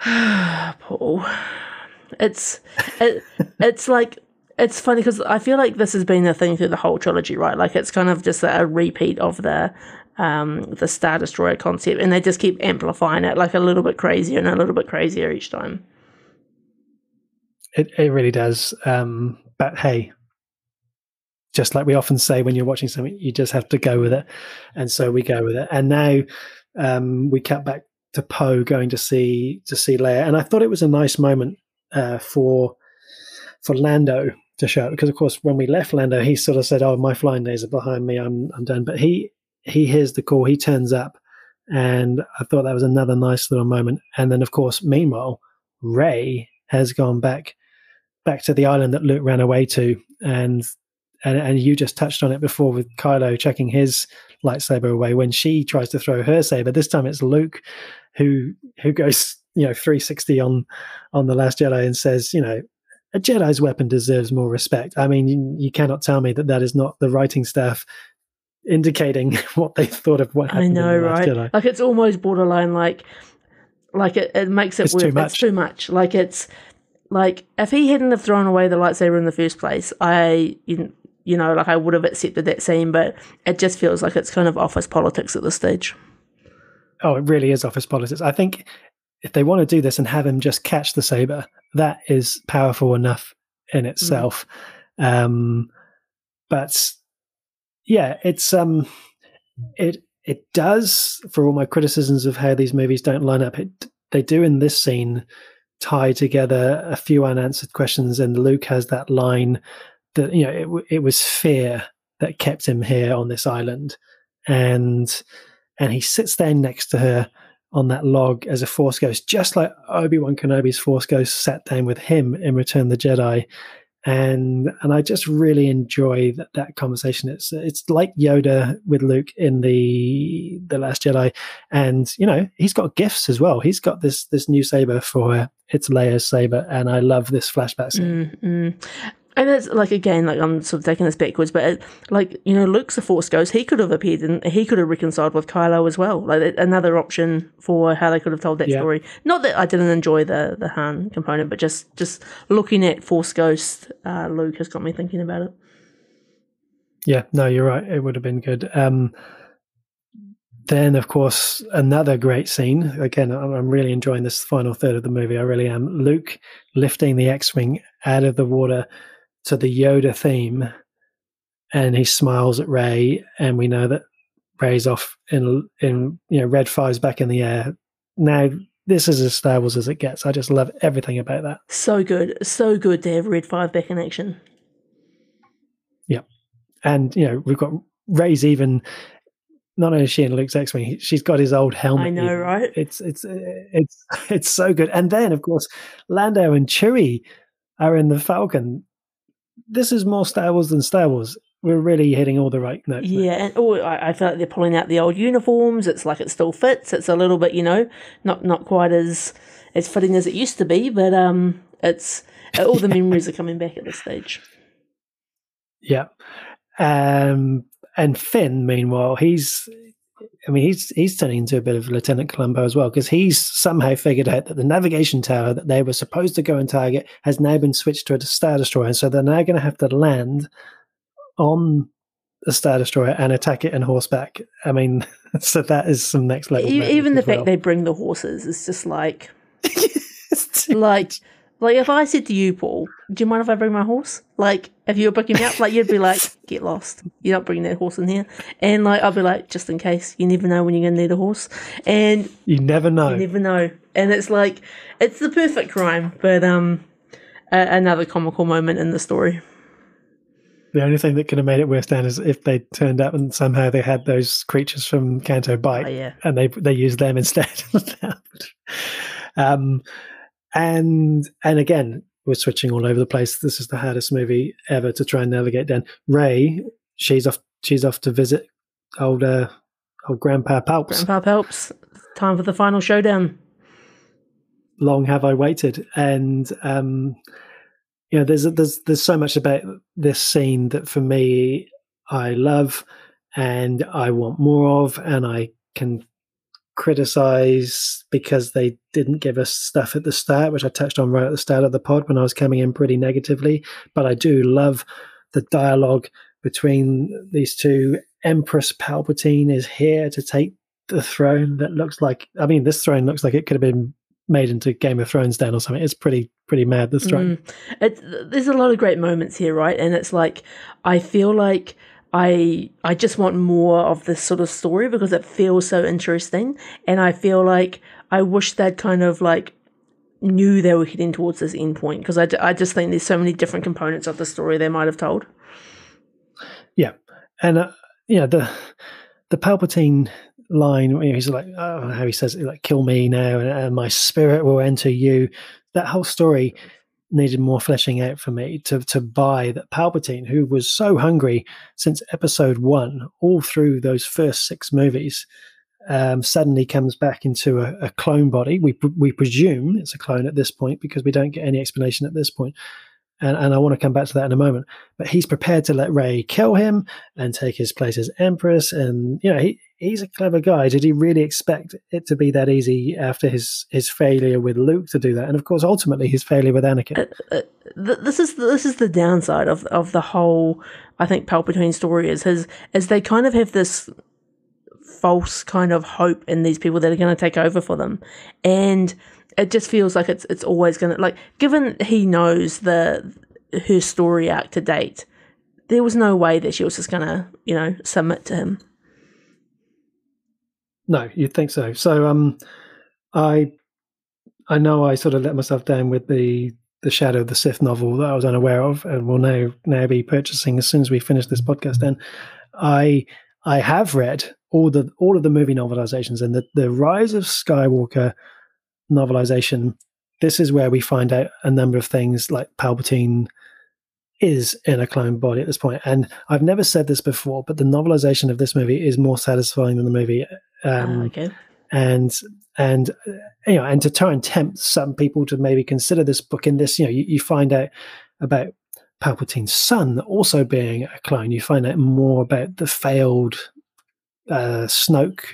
Paul, it's it, it's like it's funny because I feel like this has been the thing through the whole trilogy, right? Like it's kind of just a, repeat of the um the Star Destroyer concept, and they just keep amplifying it like a little bit crazier and a little bit crazier each time. It, it really does. Um, but hey, just like we often say when you're watching something, you just have to go with it. And so we go with it. And now um, we cut back to Poe going to see to see Leia, and I thought it was a nice moment uh, for for Lando to show because, of course, when we left Lando, he sort of said, "Oh, my flying days are behind me. I'm I'm done." But he he hears the call. He turns up, and I thought that was another nice little moment. And then, of course, meanwhile, Rey has gone back back to the island that Luke ran away to, and and, and you just touched on it before with Kylo checking his lightsaber away when she tries to throw her saber. This time it's Luke who who goes you know 360 on on the Last Jedi and says you know a Jedi's weapon deserves more respect. I mean you, you cannot tell me that that is not the writing staff indicating what they thought of what I happened know, the Last right? Jedi. Like it's almost borderline like like it, it makes it It's work. too It's much. too much. Like it's like if he hadn't have thrown away the lightsaber in the first place, I you, you know like I would have accepted that scene, but it just feels like it's kind of office politics at this stage. Oh, it really is office politics. I think if they want to do this and have him just catch the saber, that is powerful enough in Mm. itself. Um, but yeah, it's um, it it does for all my criticisms of how these movies don't line up. It they do in this scene tie together a few unanswered questions, and Luke has that line that you know it, it was fear that kept him here on this island, and and he sits there next to her on that log as a Force Ghost, just like Obi Wan Kenobi's Force Ghost sat down with him in Return the Jedi, and and I just really enjoy that, that conversation. It's it's like Yoda with Luke in the the Last Jedi, and you know he's got gifts as well. He's got this this new saber for her. It's Leia's saber, and I love this flashback scene. Mm, mm. And it's like again, like I'm sort of taking this backwards, but it, like you know, Luke's a Force Ghost. He could have appeared and he could have reconciled with Kylo as well. Like another option for how they could have told that Yeah. story. Not that I didn't enjoy the the Han component, but just just looking at Force Ghost uh, Luke has got me thinking about it. Yeah, no, you're right. It would have been good. Um, then, of course, another great scene. Again, I'm, I'm really enjoying this final third of the movie. I really am. Luke lifting the X-wing out of the water to the Yoda theme, and he smiles at Rey, and we know that Rey's off in in you know red fives back in the air. Now, this is as Star Wars as it gets. I just love everything about that. So good, so good to have Red Five back in action. Yeah, and you know we've got Rey's even not only she in Luke's X-wing, she's got his old helmet. I know, even. right? It's it's it's it's so good. And then of course Lando and Chewie are in the Falcon. This is more Star Wars than Star Wars. We're really hitting all the right notes. Yeah, and oh, I, I feel like they're pulling out the old uniforms. It's like it still fits. It's a little bit, you know, not not quite as as fitting as it used to be, but um, it's all the memories are coming back at this stage. Yeah. Um, and Finn, meanwhile, he's, I mean, he's he's turning into a bit of Lieutenant Columbo as well because he's somehow figured out that the navigation tower that they were supposed to go and target has now been switched to a Star Destroyer, and so they're now going to have to land on the Star Destroyer and attack it on horseback. I mean, so that is some next level. Even the fact well. they bring the horses is just like, like, like if I said to you, Paul, do you mind if I bring my horse? Like, if you were picking me up, like you'd be like, get lost. You're not bringing that horse in here. And like, I'd be like, just in case. You never know when you're gonna need a horse. And you never know. You never know. And it's like it's the perfect crime, but um a- another comical moment in the story. The only thing that could have made it worse, Dan, is if they turned up and somehow they had those creatures from Canto Bight, Oh, yeah. and they they used them instead. um, and and again, we're switching all over the place. This is the hardest movie ever to try and navigate. Dan Rey, she's off. She's off to visit old uh, old Grandpa Palps. Grandpa helps. Time for the final showdown. long have I waited? And um, you know, there's there's there's so much about this scene that for me I love and I want more of, and I can criticize because they didn't give us stuff at the start, which I touched on right at the start of the pod when I was coming in pretty negatively. But I do love the dialogue between these two. Empress Palpatine is here to take the throne that looks like I mean this throne looks like it could have been made into Game of Thrones down or something. It's pretty pretty mad this throne. Mm. It, there's a lot of great moments here, right? And it's like I feel like I I just want more of this sort of story because it feels so interesting, and I feel like I wish they'd kind of like knew they were heading towards this end point because I, I just think there's so many different components of the story they might have told. Yeah, and uh, yeah, the the Palpatine line, know, he's like, oh, how he says it, like, "Kill me now, and, and my spirit will enter you." That whole story needed more fleshing out for me to to buy that Palpatine, who was so hungry since Episode One, all through those first six movies. Um, suddenly comes back into a, a clone body. We we presume it's a clone at this point because we don't get any explanation at this point. And, and I want to come back to that in a moment. But he's prepared to let Rey kill him and take his place as Empress, and you know he he's a clever guy. Did he really expect it to be that easy after his his failure with Luke to do that, and of course ultimately his failure with Anakin? Uh, uh, this is this is the downside of of the whole. I think Palpatine story is his is they kind of have this false kind of hope in these people that are going to take over for them, and it just feels like it's it's always to like given he knows the her story arc to date there was no way that she was just to you know submit to him. No you'd think so. So um i i know i sort of let myself down with the the shadow of the sith novel that i was unaware of and will now now be purchasing as soon as we finish this podcast then. I i have read all the all of the movie novelizations and the the rise of skywalker novelization, this is where we find out a number of things like Palpatine is in a clone body at this point. And I've never said this before, but the novelization of this movie is more satisfying than the movie. Um, oh, okay. And and you know, and to try and tempt some people to maybe consider this book in this, you know, you, you find out about Palpatine's son also being a clone. You find out more about the failed uh, Snoke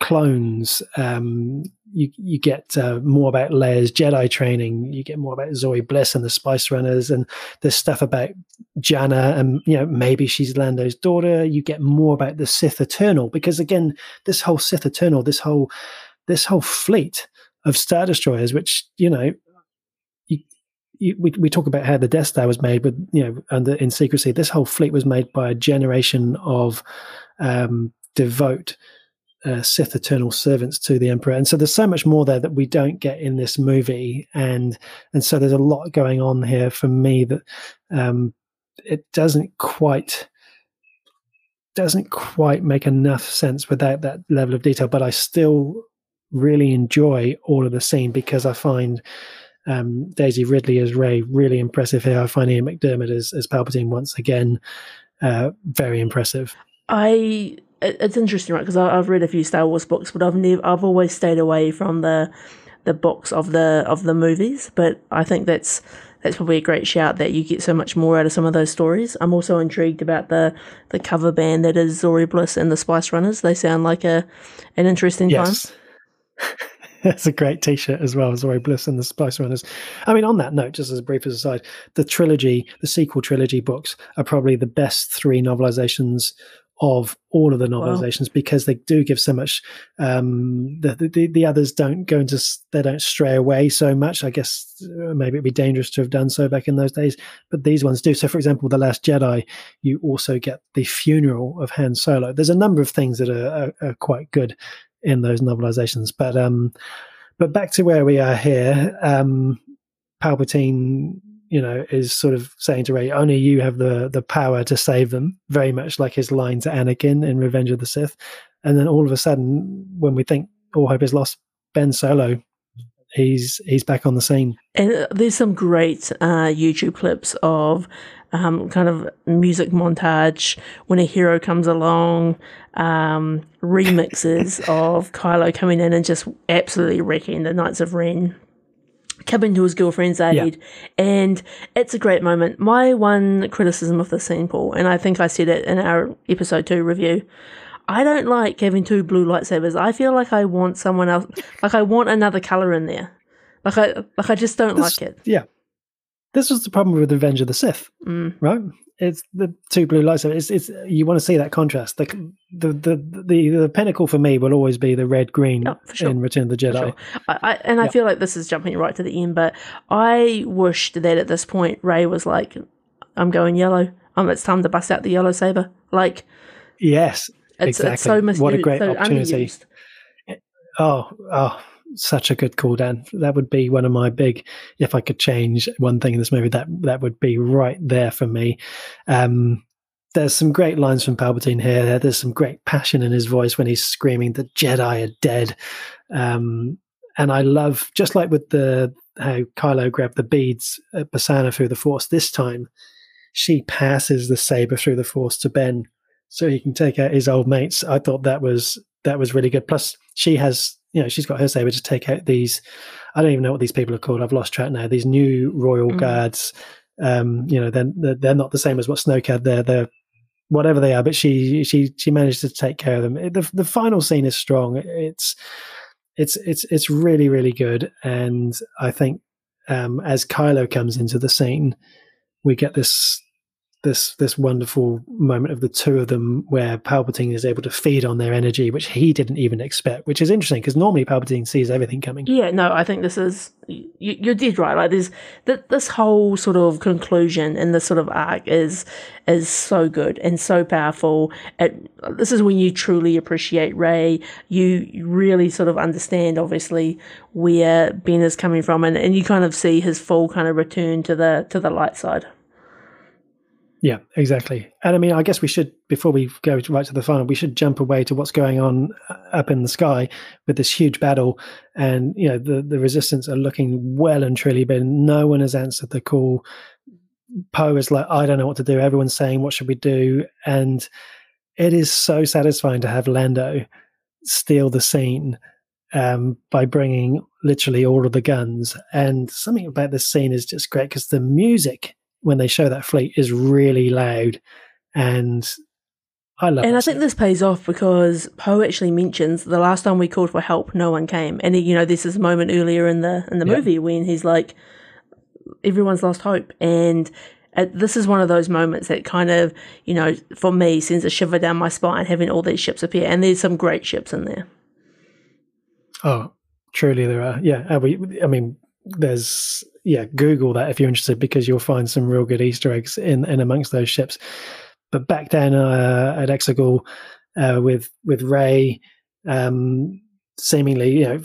clones. Um, you you get uh, more about Leia's Jedi training. You get more about Zorii Bliss and the Spice Runners, and there's stuff about Jannah, and you know maybe she's Lando's daughter. You get more about the Sith Eternal because again, this whole Sith Eternal, this whole this whole fleet of star destroyers, which you know. We, we talk about how the Death Star was made, but you know, under in secrecy, this whole fleet was made by a generation of um, devout uh, Sith eternal servants to the Emperor, and so there's so much more there that we don't get in this movie, and and so there's a lot going on here for me that um, it doesn't quite doesn't quite make enough sense without that level of detail. But I still really enjoy all of the scene because I find um, Daisy Ridley as Rey really impressive here. I find Ian McDiarmid as as Palpatine once again uh, very impressive. I it's interesting, right? Because I've read a few Star Wars books, but I've never, I've always stayed away from the the books of the of the movies. But I think that's that's probably a great shout that you get so much more out of some of those stories. I'm also intrigued about the the cover band that is Zorii Bliss and the Spice Runners. They sound like a an interesting yes. time. That's a great T-shirt as well, Zorii Bliss and the Spice Runners. I mean, on that note, just as a brief aside, the trilogy, the sequel trilogy books are probably the best three novelizations of all of the novelizations wow. because they do give so much. Um, the, the, the others don't go into they don't stray away so much. I guess uh, maybe it'd be dangerous to have done so back in those days, but these ones do. So, for example, the Last Jedi, you also get the funeral of Han Solo. There's a number of things that are, are, are quite good in those novelizations, but um, but back to where we are here. Um, Palpatine you know, is sort of saying to Rey, only you have the the power to save them, very much like his line to Anakin in Revenge of the Sith. And then all of a sudden, when we think all hope is lost, Ben Solo, he's he's back on the scene. And uh, there's some great uh, YouTube clips of um, kind of music montage when a hero comes along, um, remixes of Kylo coming in and just absolutely wrecking the Knights of Ren coming to his girlfriend's aid, yeah. and it's a great moment. My one criticism of the scene, Paul, and I think I said it in our episode two review. I don't like having two blue lightsabers. I feel like I want someone else, like I want another color in there. Like I, like I just don't this, like it. Yeah, this was the problem with Revenge of the Sith, mm. right? It's the two blue lights. It's, it's you want to see that contrast. The, the the the the pinnacle for me will always be the red green oh, sure. in Return of the Jedi. Sure. I, I, and I feel like this is jumping right to the end, but I wished that at this point Rey was like, "I'm going yellow. Um, it's time to bust out the yellow saber." Like, yes, it's, exactly. it's so what a great so opportunity. Underused. Oh, oh, such a good call, Dan. That would be one of my big. If I could change one thing in this movie, that that would be right there for me. Um, there's some great lines from Palpatine here. There's some great passion in his voice when he's screaming, "The Jedi are dead," um, and I love just like with the how Kylo grabbed the beads at Pasaana through the Force. This time, she passes the saber through the Force to Ben so he can take out his old mates. I thought that was that was really good. Plus, she has you know, she's got her saber to take out these. I don't even know what these people are called. I've lost track now. These new royal mm. guards Um, you know, then they're, they're not the same as what Snoke had. They're they're whatever they are, but she she she managed to take care of them. The the final scene is strong. It's it's it's it's really really good, and I think um, as Kylo comes into the scene, we get this this this wonderful moment of the two of them where Palpatine is able to feed on their energy, which he didn't even expect, which is interesting because normally Palpatine sees everything coming. Yeah, no, I think this is you, you did right. Like that this whole sort of conclusion and this sort of arc is is so good and so powerful. It, this is when you truly appreciate Rey. You really sort of understand, obviously, where Ben is coming from, and, and you kind of see his full kind of return to the to the light side. Yeah, exactly. And I mean, I guess we should, before we go right to the final, we should jump away to what's going on uh, up in the sky with this huge battle. And, you know, the, the resistance are looking well and truly, but no one has answered the call. Poe is like, I don't know what to do. Everyone's saying, what should we do? And it is so satisfying to have Lando steal the scene um, by bringing literally all of the guns. And something about this scene is just great because the music when they show that fleet is really loud and I love and it. I think this pays off because Poe actually mentions the last time we called for help, no one came. And you know, this is a moment earlier in the in the movie when he's like, everyone's lost hope, and uh, this is one of those moments that kind of, you know, for me sends a shiver down my spine having all these ships appear, and there's some great ships in there. Oh, truly there are. Yeah, we, I mean, there's yeah, Google that if you're interested because you'll find some real good Easter eggs in in amongst those ships. But back then uh, at Exegol uh, with with Rey, um, seemingly you know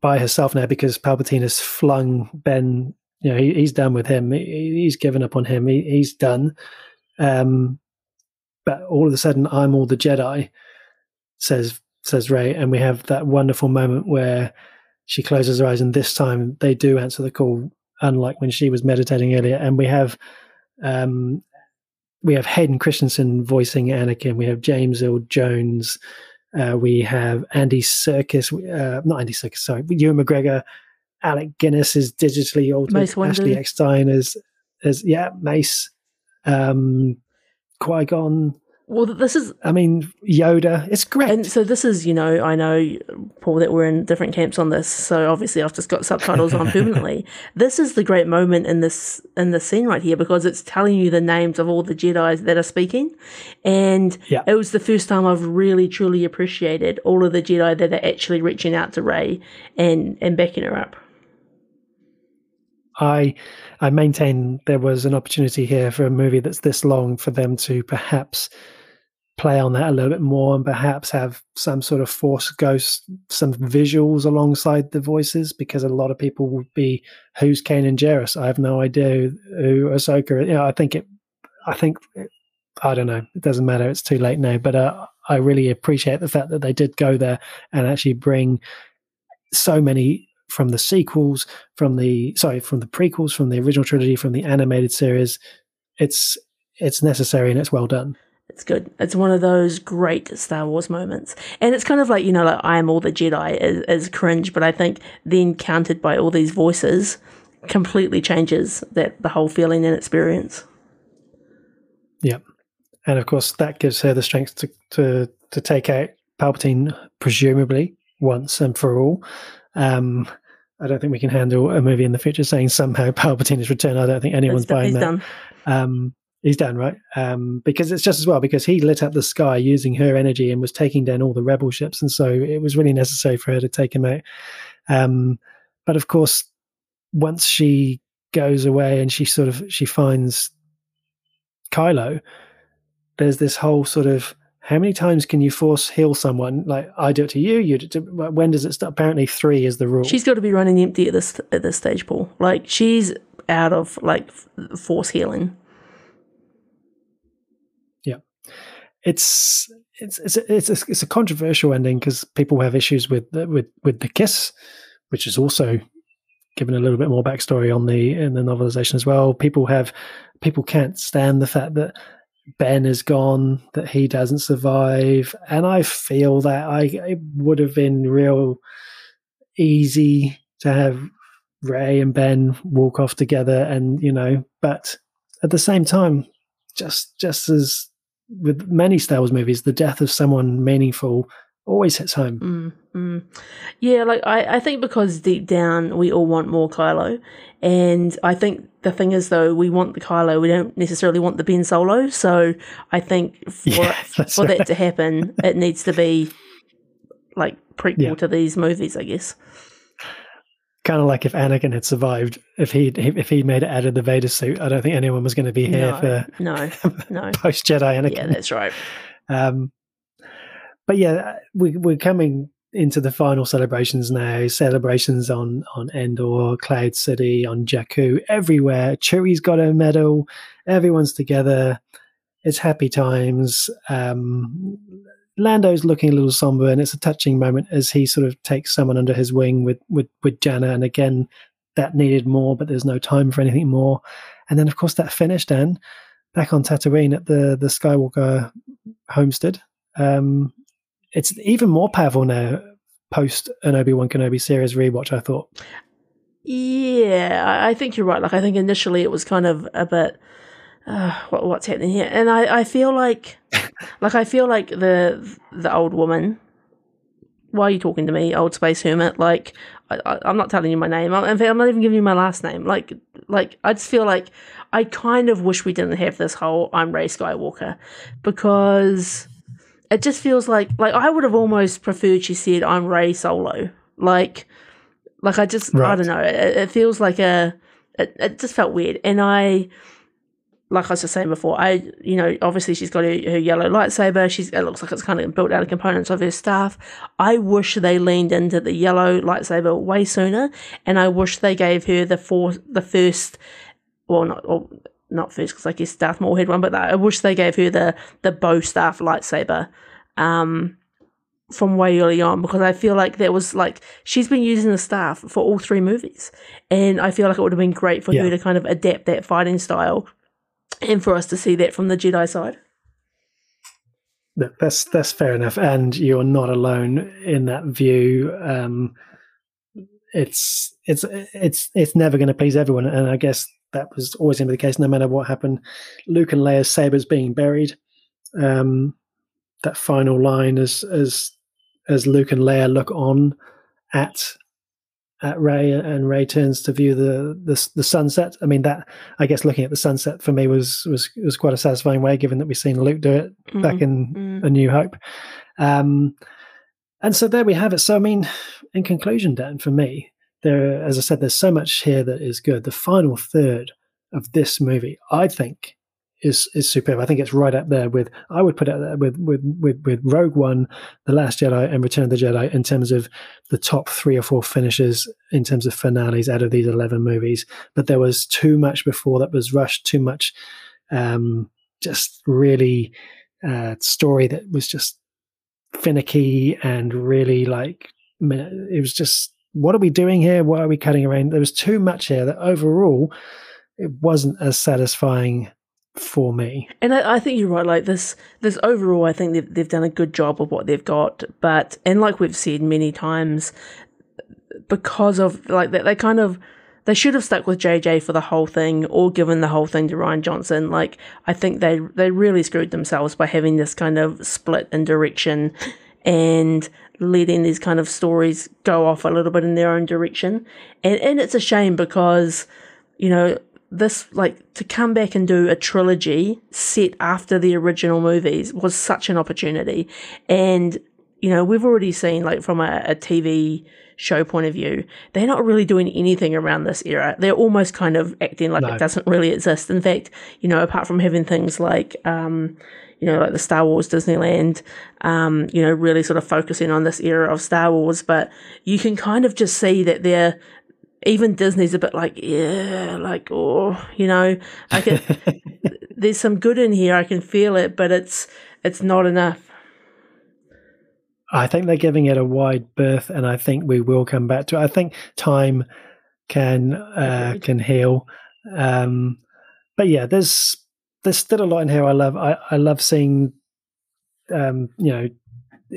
by herself now because Palpatine has flung Ben. You know he, he's done with him. He, he's given up on him. He, he's done. Um, but all of a sudden, I'm all the Jedi. Says says Rey, and we have that wonderful moment where she closes her eyes, and this time they do answer the call, unlike when she was meditating earlier. And we have um, we have Hayden Christensen voicing Anakin. We have James Earl Jones. Uh, we have Andy Serkis, uh, not Andy Serkis, sorry, Ewan McGregor. Alec Guinness is digitally altered. Mace Ashley Eckstein is, is yeah, Mace. Um, Qui Gon. Well, this is. I mean, Yoda. It's great. And so this is, you know, I know, Paul, that we're in different camps on this. So obviously, I've just got subtitles on permanently. This is the great moment in this in the scene right here because it's telling you the names of all the Jedi's that are speaking, and yeah. it was the first time I've really truly appreciated all of the Jedi that are actually reaching out to Rey and and backing her up. I I maintain there was an opportunity here for a movie that's this long for them to perhaps play on that a little bit more and perhaps have some sort of force ghost, some visuals alongside the voices because a lot of people would be who's Kanan Jarrus? I have no idea who Ahsoka. You know, I think it. I think I don't know. It doesn't matter. It's too late now. But uh, I really appreciate the fact that they did go there and actually bring so many from the sequels, from the sorry, from the prequels, from the original trilogy, from the animated series. It's it's necessary and it's well done. It's good. It's one of those great Star Wars moments. And it's kind of like, you know, like I am all the Jedi is, is cringe, but I think then counted by all these voices completely changes that the whole feeling and experience. Yeah. And of course that gives her the strength to to, to take out Palpatine, presumably, once and for all. Um, I don't think we can handle a movie in the future saying somehow Palpatine is returned. I don't think anyone's buying that. Done. Um, He's done right um, because it's just as well because he lit up the sky using her energy and was taking down all the rebel ships, and so it was really necessary for her to take him out. Um, but of course, once she goes away and she sort of she finds Kylo, there's this whole sort of how many times can you force heal someone? Like I do it to you, you do it when does it start? Apparently, three is the rule. She's got to be running empty at this at this stage, Paul. Like she's out of like force healing. Yeah, it's it's it's it's a, it's a controversial ending because people have issues with with with the kiss, which is also given a little bit more backstory on the in the novelization as well. People have people can't stand the fact that Ben is gone, that he doesn't survive, and I feel that I it would have been real easy to have Rey and Ben walk off together, and you know but at the same time, just just as with many Star Wars movies, the death of someone meaningful always hits home. Mm, mm. Yeah, like I, I think because deep down we all want more Kylo, and I think the thing is though we want the Kylo, we don't necessarily want the Ben Solo. So I think for Yeah, for right. that to happen, it needs to be like prequel Yeah. to these movies, I guess. Kind of like if Anakin had survived, if he if he made it out of the Vader suit, I don't think anyone was going to be here No, for no, no. post Jedi Anakin. yeah, that's right. Um, but yeah, we, we're coming into the final celebrations now. Celebrations on on Endor, Cloud City, on Jakku, everywhere. Chewie's got a medal. Everyone's together. It's happy times. Um, Lando's looking a little somber, and it's a touching moment as he sort of takes someone under his wing with with with Jannah. And again, that needed more, but there's no time for anything more. And then, of course, that finish, Dan, back on Tatooine at the the Skywalker homestead. Um, it's even more powerful now post an Obi Wan Kenobi series rewatch. I thought, Yeah, I, I think you're right. Like, I think initially it was kind of a bit, uh, what, what's happening here? And I, I feel like, like, I feel like the the old woman. Why are you talking to me, old space hermit? Like, I, I, I'm not telling you my name. I'm, in fact, I'm not even giving you my last name. Like, like I just feel like I kind of wish we didn't have this whole I'm Rey Skywalker because it just feels like like I would have almost preferred she said I'm Rey Solo. Like like I just I don't know. It, it feels like a it, it just felt weird. And I like I was just saying before, I you know, obviously she's got her, her yellow lightsaber. She's it looks like it's kind of built out of components of her staff. I wish they leaned into the yellow lightsaber way sooner, and I wish they gave her the four the first well not or not first because I guess Darth Maul had one, but I wish they gave her the the bow staff lightsaber um, from way early on because I feel like that was like she's been using the staff for all three movies, and I feel like it would have been great for Yeah. her to kind of adapt that fighting style, and for us to see that from the Jedi side. that's that's fair enough, and you're not alone in that view. Um, it's it's it's it's never going to please everyone, and I guess that was always going to be the case, no matter what happened. Luke and Leia's sabers being buried. Um, that final line as as as Luke and Leia look on at at Rey, and Rey turns to view the, the the sunset. I mean, that I guess looking at the sunset for me was was was quite a satisfying way, given that we've seen Luke do it back in Mm. A New Hope. Um, and so there we have it. So I mean, in conclusion, Dan, for me, there, as I said, there's so much here that is good. The final third of this movie, I think, is is superb. I think it's right up there with I would put it there with with with with Rogue One, The Last Jedi, and Return of the Jedi in terms of the top three or four finishes in terms of finales out of these eleven movies. But there was too much before that was rushed. Too much, um, just really uh, story that was just finicky and really like it was just what are we doing here? Why are we cutting around? There was too much here that overall it wasn't as satisfying for me. And I, I think you're right. Like this, this overall, I think they've they've done a good job of what they've got. But and like we've said many times, because of like they, they kind of they should have stuck with JJ for the whole thing, or given the whole thing to Rian Johnson. Like I think they they really screwed themselves by having this kind of split in direction and letting these kind of stories go off a little bit in their own direction. And and it's a shame because you know this like to come back and do a trilogy set after the original movies was such an opportunity and you know we've already seen like from a, a tv show point of view they're not really doing anything around this era they're almost kind of acting like No. it doesn't really exist in fact you know apart from having things like um you know, like the Star Wars Disneyland, um, you know, really sort of focusing on this era of Star Wars. But you can kind of just see that they're, even Disney's a bit like, yeah, like, oh, you know, I can, there's some good in here. I can feel it, but it's, it's not enough. I think they're giving it a wide berth, and I think we will come back to it. I think time can uh, can heal, um, but yeah, there's there's still a lot in here. I love I, I love seeing, um, you know,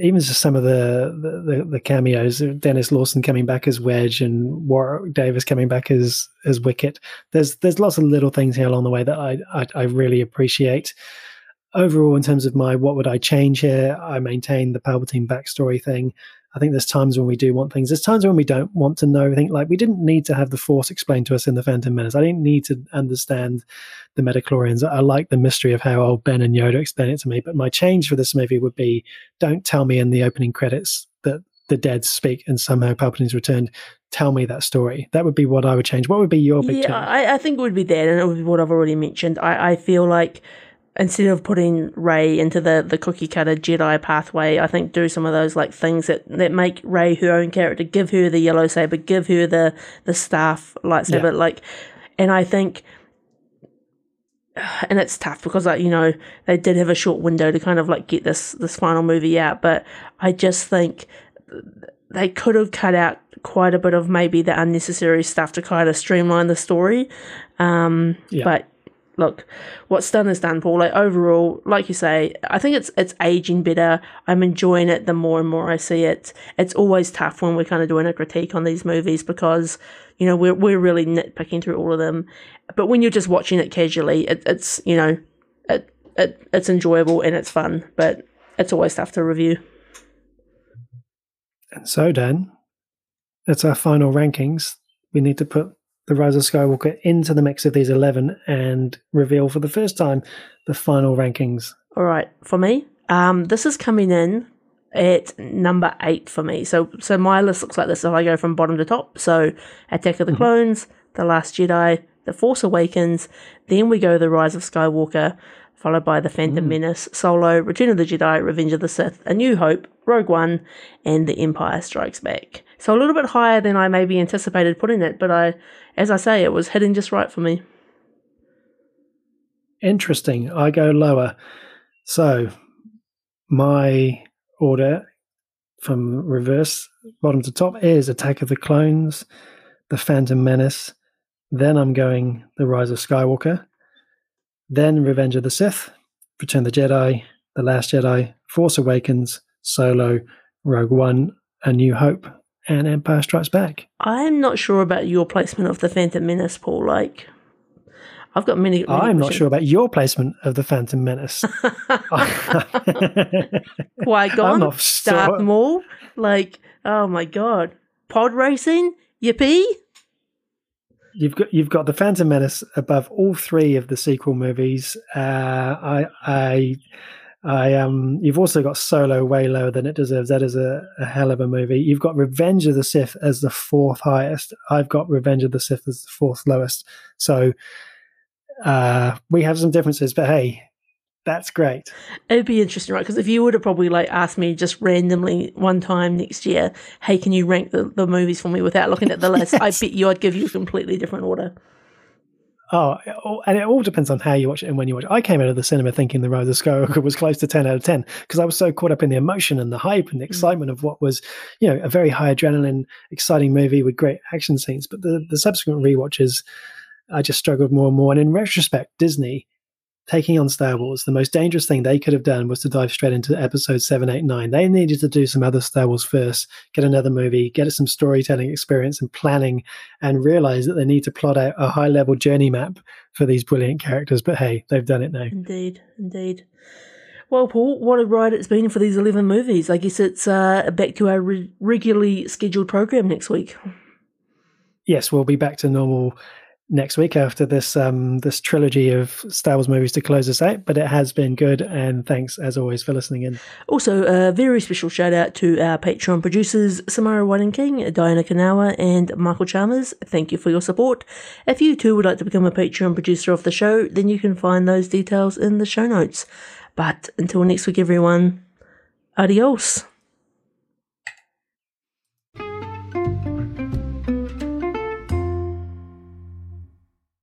even just some of the, the, the cameos, Denis Lawson coming back as Wedge and Warwick Davis coming back as as Wicket. There's there's lots of little things here along the way that I I, I really appreciate. Overall, in terms of my what would I change here, I maintain the Palpatine backstory thing. I think there's times when we do want things. There's times when we don't want to know everything. Like we didn't need to have the Force explained to us in the Phantom Menace. I didn't need to understand the midi-chlorians. I like the mystery of how old Ben and Yoda explain it to me. But my change for this movie would be: don't tell me in the opening credits that the dead speak and somehow Palpatine's returned. Tell me that story. That would be what I would change. What would be your big yeah, change? I, I think it would be that, and it would be what I've already mentioned. I, I feel like instead of putting Rey into the, the cookie cutter Jedi pathway, I think do some of those like things that, that make Rey her own character. Give her the yellow saber, give her the the staff lightsaber, yeah. like, and I think. And it's tough because, like you know, they did have a short window to kind of like get this this final movie out. But I just think they could have cut out quite a bit of maybe the unnecessary stuff to kind of streamline the story. Um, yeah. But look, what's done is done, Paul. Like overall, like you say, I think it's it's aging better. I'm enjoying it the more and more I see it. It's always tough when we're kind of doing a critique on these movies because you know we're we're really nitpicking through all of them. But when you're just watching it casually, it, it's you know it, it it's enjoyable and it's fun. But it's always tough to review. And so, Dan, that's our final rankings. We need to put the Rise of Skywalker into the mix of these 11 and reveal for the first time the final rankings. All right, for me, um, this is coming in at number eight for me. So, so my list looks like this. If I go from bottom to top, so Attack of the mm-hmm. Clones, The Last Jedi, The Force Awakens, then we go The Rise of Skywalker, followed by The Phantom mm. Menace, Solo, Return of the Jedi, Revenge of the Sith, A New Hope, Rogue One, and The Empire Strikes Back. So a little bit higher than I maybe anticipated putting it, but I, as I say, it was hitting just right for me. Interesting. I go lower. So my order from reverse bottom to top is Attack of the Clones, The Phantom Menace. Then I'm going The Rise of Skywalker. Then Revenge of the Sith, Return of the Jedi, The Last Jedi, Force Awakens, Solo, Rogue One, A New Hope, and Empire Strikes Back. I'm not sure about your placement of the Phantom Menace, Paul. Like, I've got many. many I'm not sure about your placement of the Phantom Menace. Qui Gon, Darth sure. Maul, like, oh my god, pod racing, yippee! You've got you've got the Phantom Menace above all three of the sequel movies. Uh, I I I um, you've also got Solo way lower than it deserves. That is a, a, hell of a movie. You've got Revenge of the Sith as the fourth highest. I've got Revenge of the Sith as the fourth lowest. So uh, we have some differences, but hey, that's great. It'd be interesting, right? Because if you would have probably like asked me just randomly one time next year, hey, can you rank the, the movies for me without looking at the list? yes. I bet you I'd give you a completely different order. Oh, and it all depends on how you watch it and when you watch it. I came out of the cinema thinking The Rise of Skywalker was close to 10 out of 10 because I was so caught up in the emotion and the hype and the mm. excitement of what was, you know, a very high adrenaline, exciting movie with great action scenes. But the, the subsequent re-watches, I just struggled more and more. And in retrospect, Disney taking on Star Wars, the most dangerous thing they could have done was to dive straight into episode 7, 8, 9. They needed to do some other Star Wars first, get another movie, get some storytelling experience and planning, and realize that they need to plot out a high level journey map for these brilliant characters. But hey, they've done it now. Indeed, indeed. Well, Paul, what a ride it's been for these 11 movies. I guess it's uh, back to our re- regularly scheduled program next week. Yes, we'll be back to normal next week after this um this trilogy of Star Wars movies to close us out. But it has been good, and thanks as always for listening in. Also, a very special shout out to our Patreon producers Samara Whiting King, Diana Kanawa, and Michael Chalmers. Thank you for your support. If you too would like to become a Patreon producer of the show, then you can find those details in the show notes. But until next week, everyone, adios.